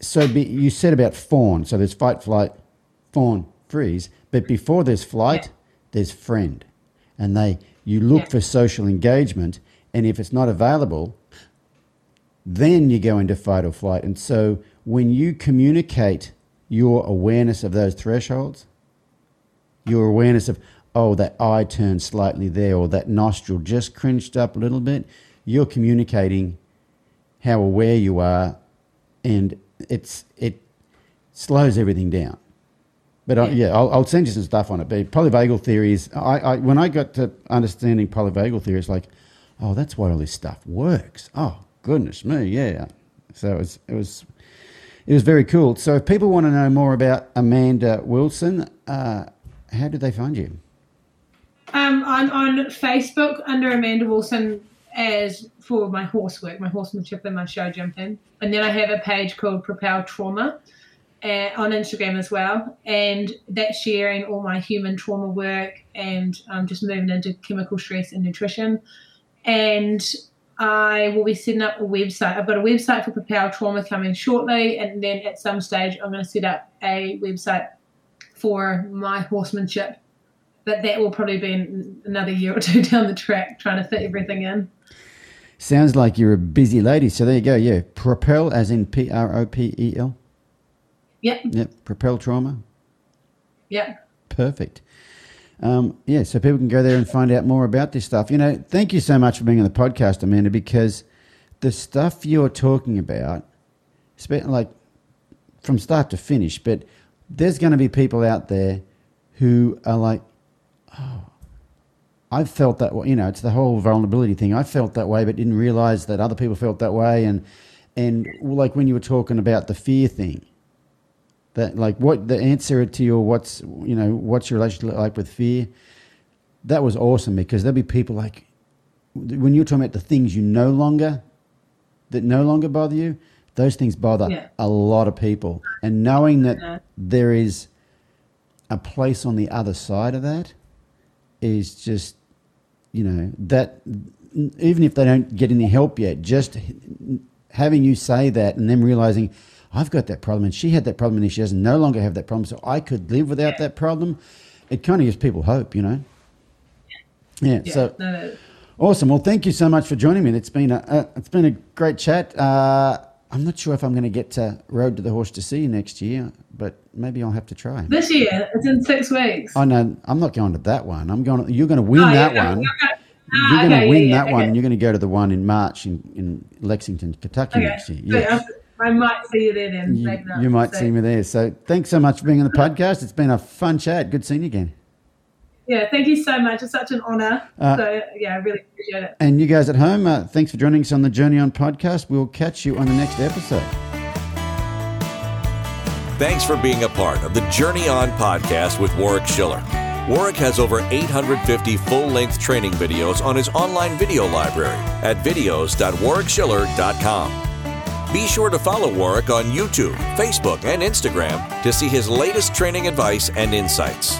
so be, you said about fawn. So there's fight, flight, fawn, freeze. But before there's flight, yeah. there's friend, and they you look yeah. for social engagement, and if it's not available, then you go into fight or flight. And so when you communicate your awareness of those thresholds, your awareness of, oh, that eye turned slightly there or that nostril just cringed up a little bit, you're communicating how aware you are and it's it slows everything down. But I, yeah, I'll, I'll, send you some stuff on it. But polyvagal theories, I, I, when I got to understanding polyvagal theory, it's like, oh, that's why all this stuff works. Oh, goodness me, yeah. So it was, it was it was very cool. So if people want to know more about Amanda Wilson, uh, how do they find you? Um, I'm on Facebook under Amanda Wilson as for my horse work, my horsemanship and my show jumping. And then I have a page called Propel Trauma uh, on Instagram as well. And that's sharing all my human trauma work and um, just moving into chemical stress and nutrition. And I will be setting up a website. I've got a website for Propel Trauma coming shortly. And then at some stage, I'm going to set up a website for my horsemanship but that will probably be another year or two down the track trying to fit everything in. Sounds like you're a busy lady. So there you go. Yeah. Propel, as in P R O P E L. Yep. Yep. Propel trauma. Yep. Perfect. Um, yeah, so people can go there and find out more about this stuff. You know, thank you so much for being on the podcast, Amanda, because the stuff you're talking about, like from start to finish, but there's going to be people out there who are like, oh, I've felt that way. You know, it's the whole vulnerability thing. I felt that way, but didn't realize that other people felt that way. And and like when you were talking about the fear thing, that like what the answer to your what's you know what's your relationship like with fear. That was awesome because there'll be people like when you're talking about the things you no longer that no longer bother you. Those things bother yeah. a lot of people, and knowing that yeah. there is a place on the other side of that is just you know that even if they don't get any help yet, just having you say that and them realizing I've got that problem and she had that problem and she doesn't no longer have that problem, so I could live without yeah. that problem. It kind of gives people hope, you know. Yeah. yeah so no, no. awesome. Well, thank you so much for joining me. It's been a, a it's been a great chat. Uh, I'm not sure if I'm going to get to Road to the Horse to see you next year, but maybe I'll have to try. This year, it's in six weeks. Oh no, I'm not going to that one. I'm going. To, you're going to win oh, that one. Okay. Ah, you're going to win yeah, that yeah, one, okay. and you're going to go to the one in March in, in Lexington, Kentucky okay. next year. Yes. I might see you there then. You, you might so. see me there. So thanks so much for being on the podcast. It's been a fun chat. Good seeing you again. Yeah, thank you so much. It's such an honor. Uh, so, yeah, I really appreciate it. And you guys at home, uh, thanks for joining us on the Journey On podcast. We'll catch you on the next episode. Thanks for being a part of the Journey On podcast with Warwick Schiller. Warwick has over 850 full length training videos on his online video library at videos.warwickschiller.com. Be sure to follow Warwick on YouTube, Facebook, and Instagram to see his latest training advice and insights.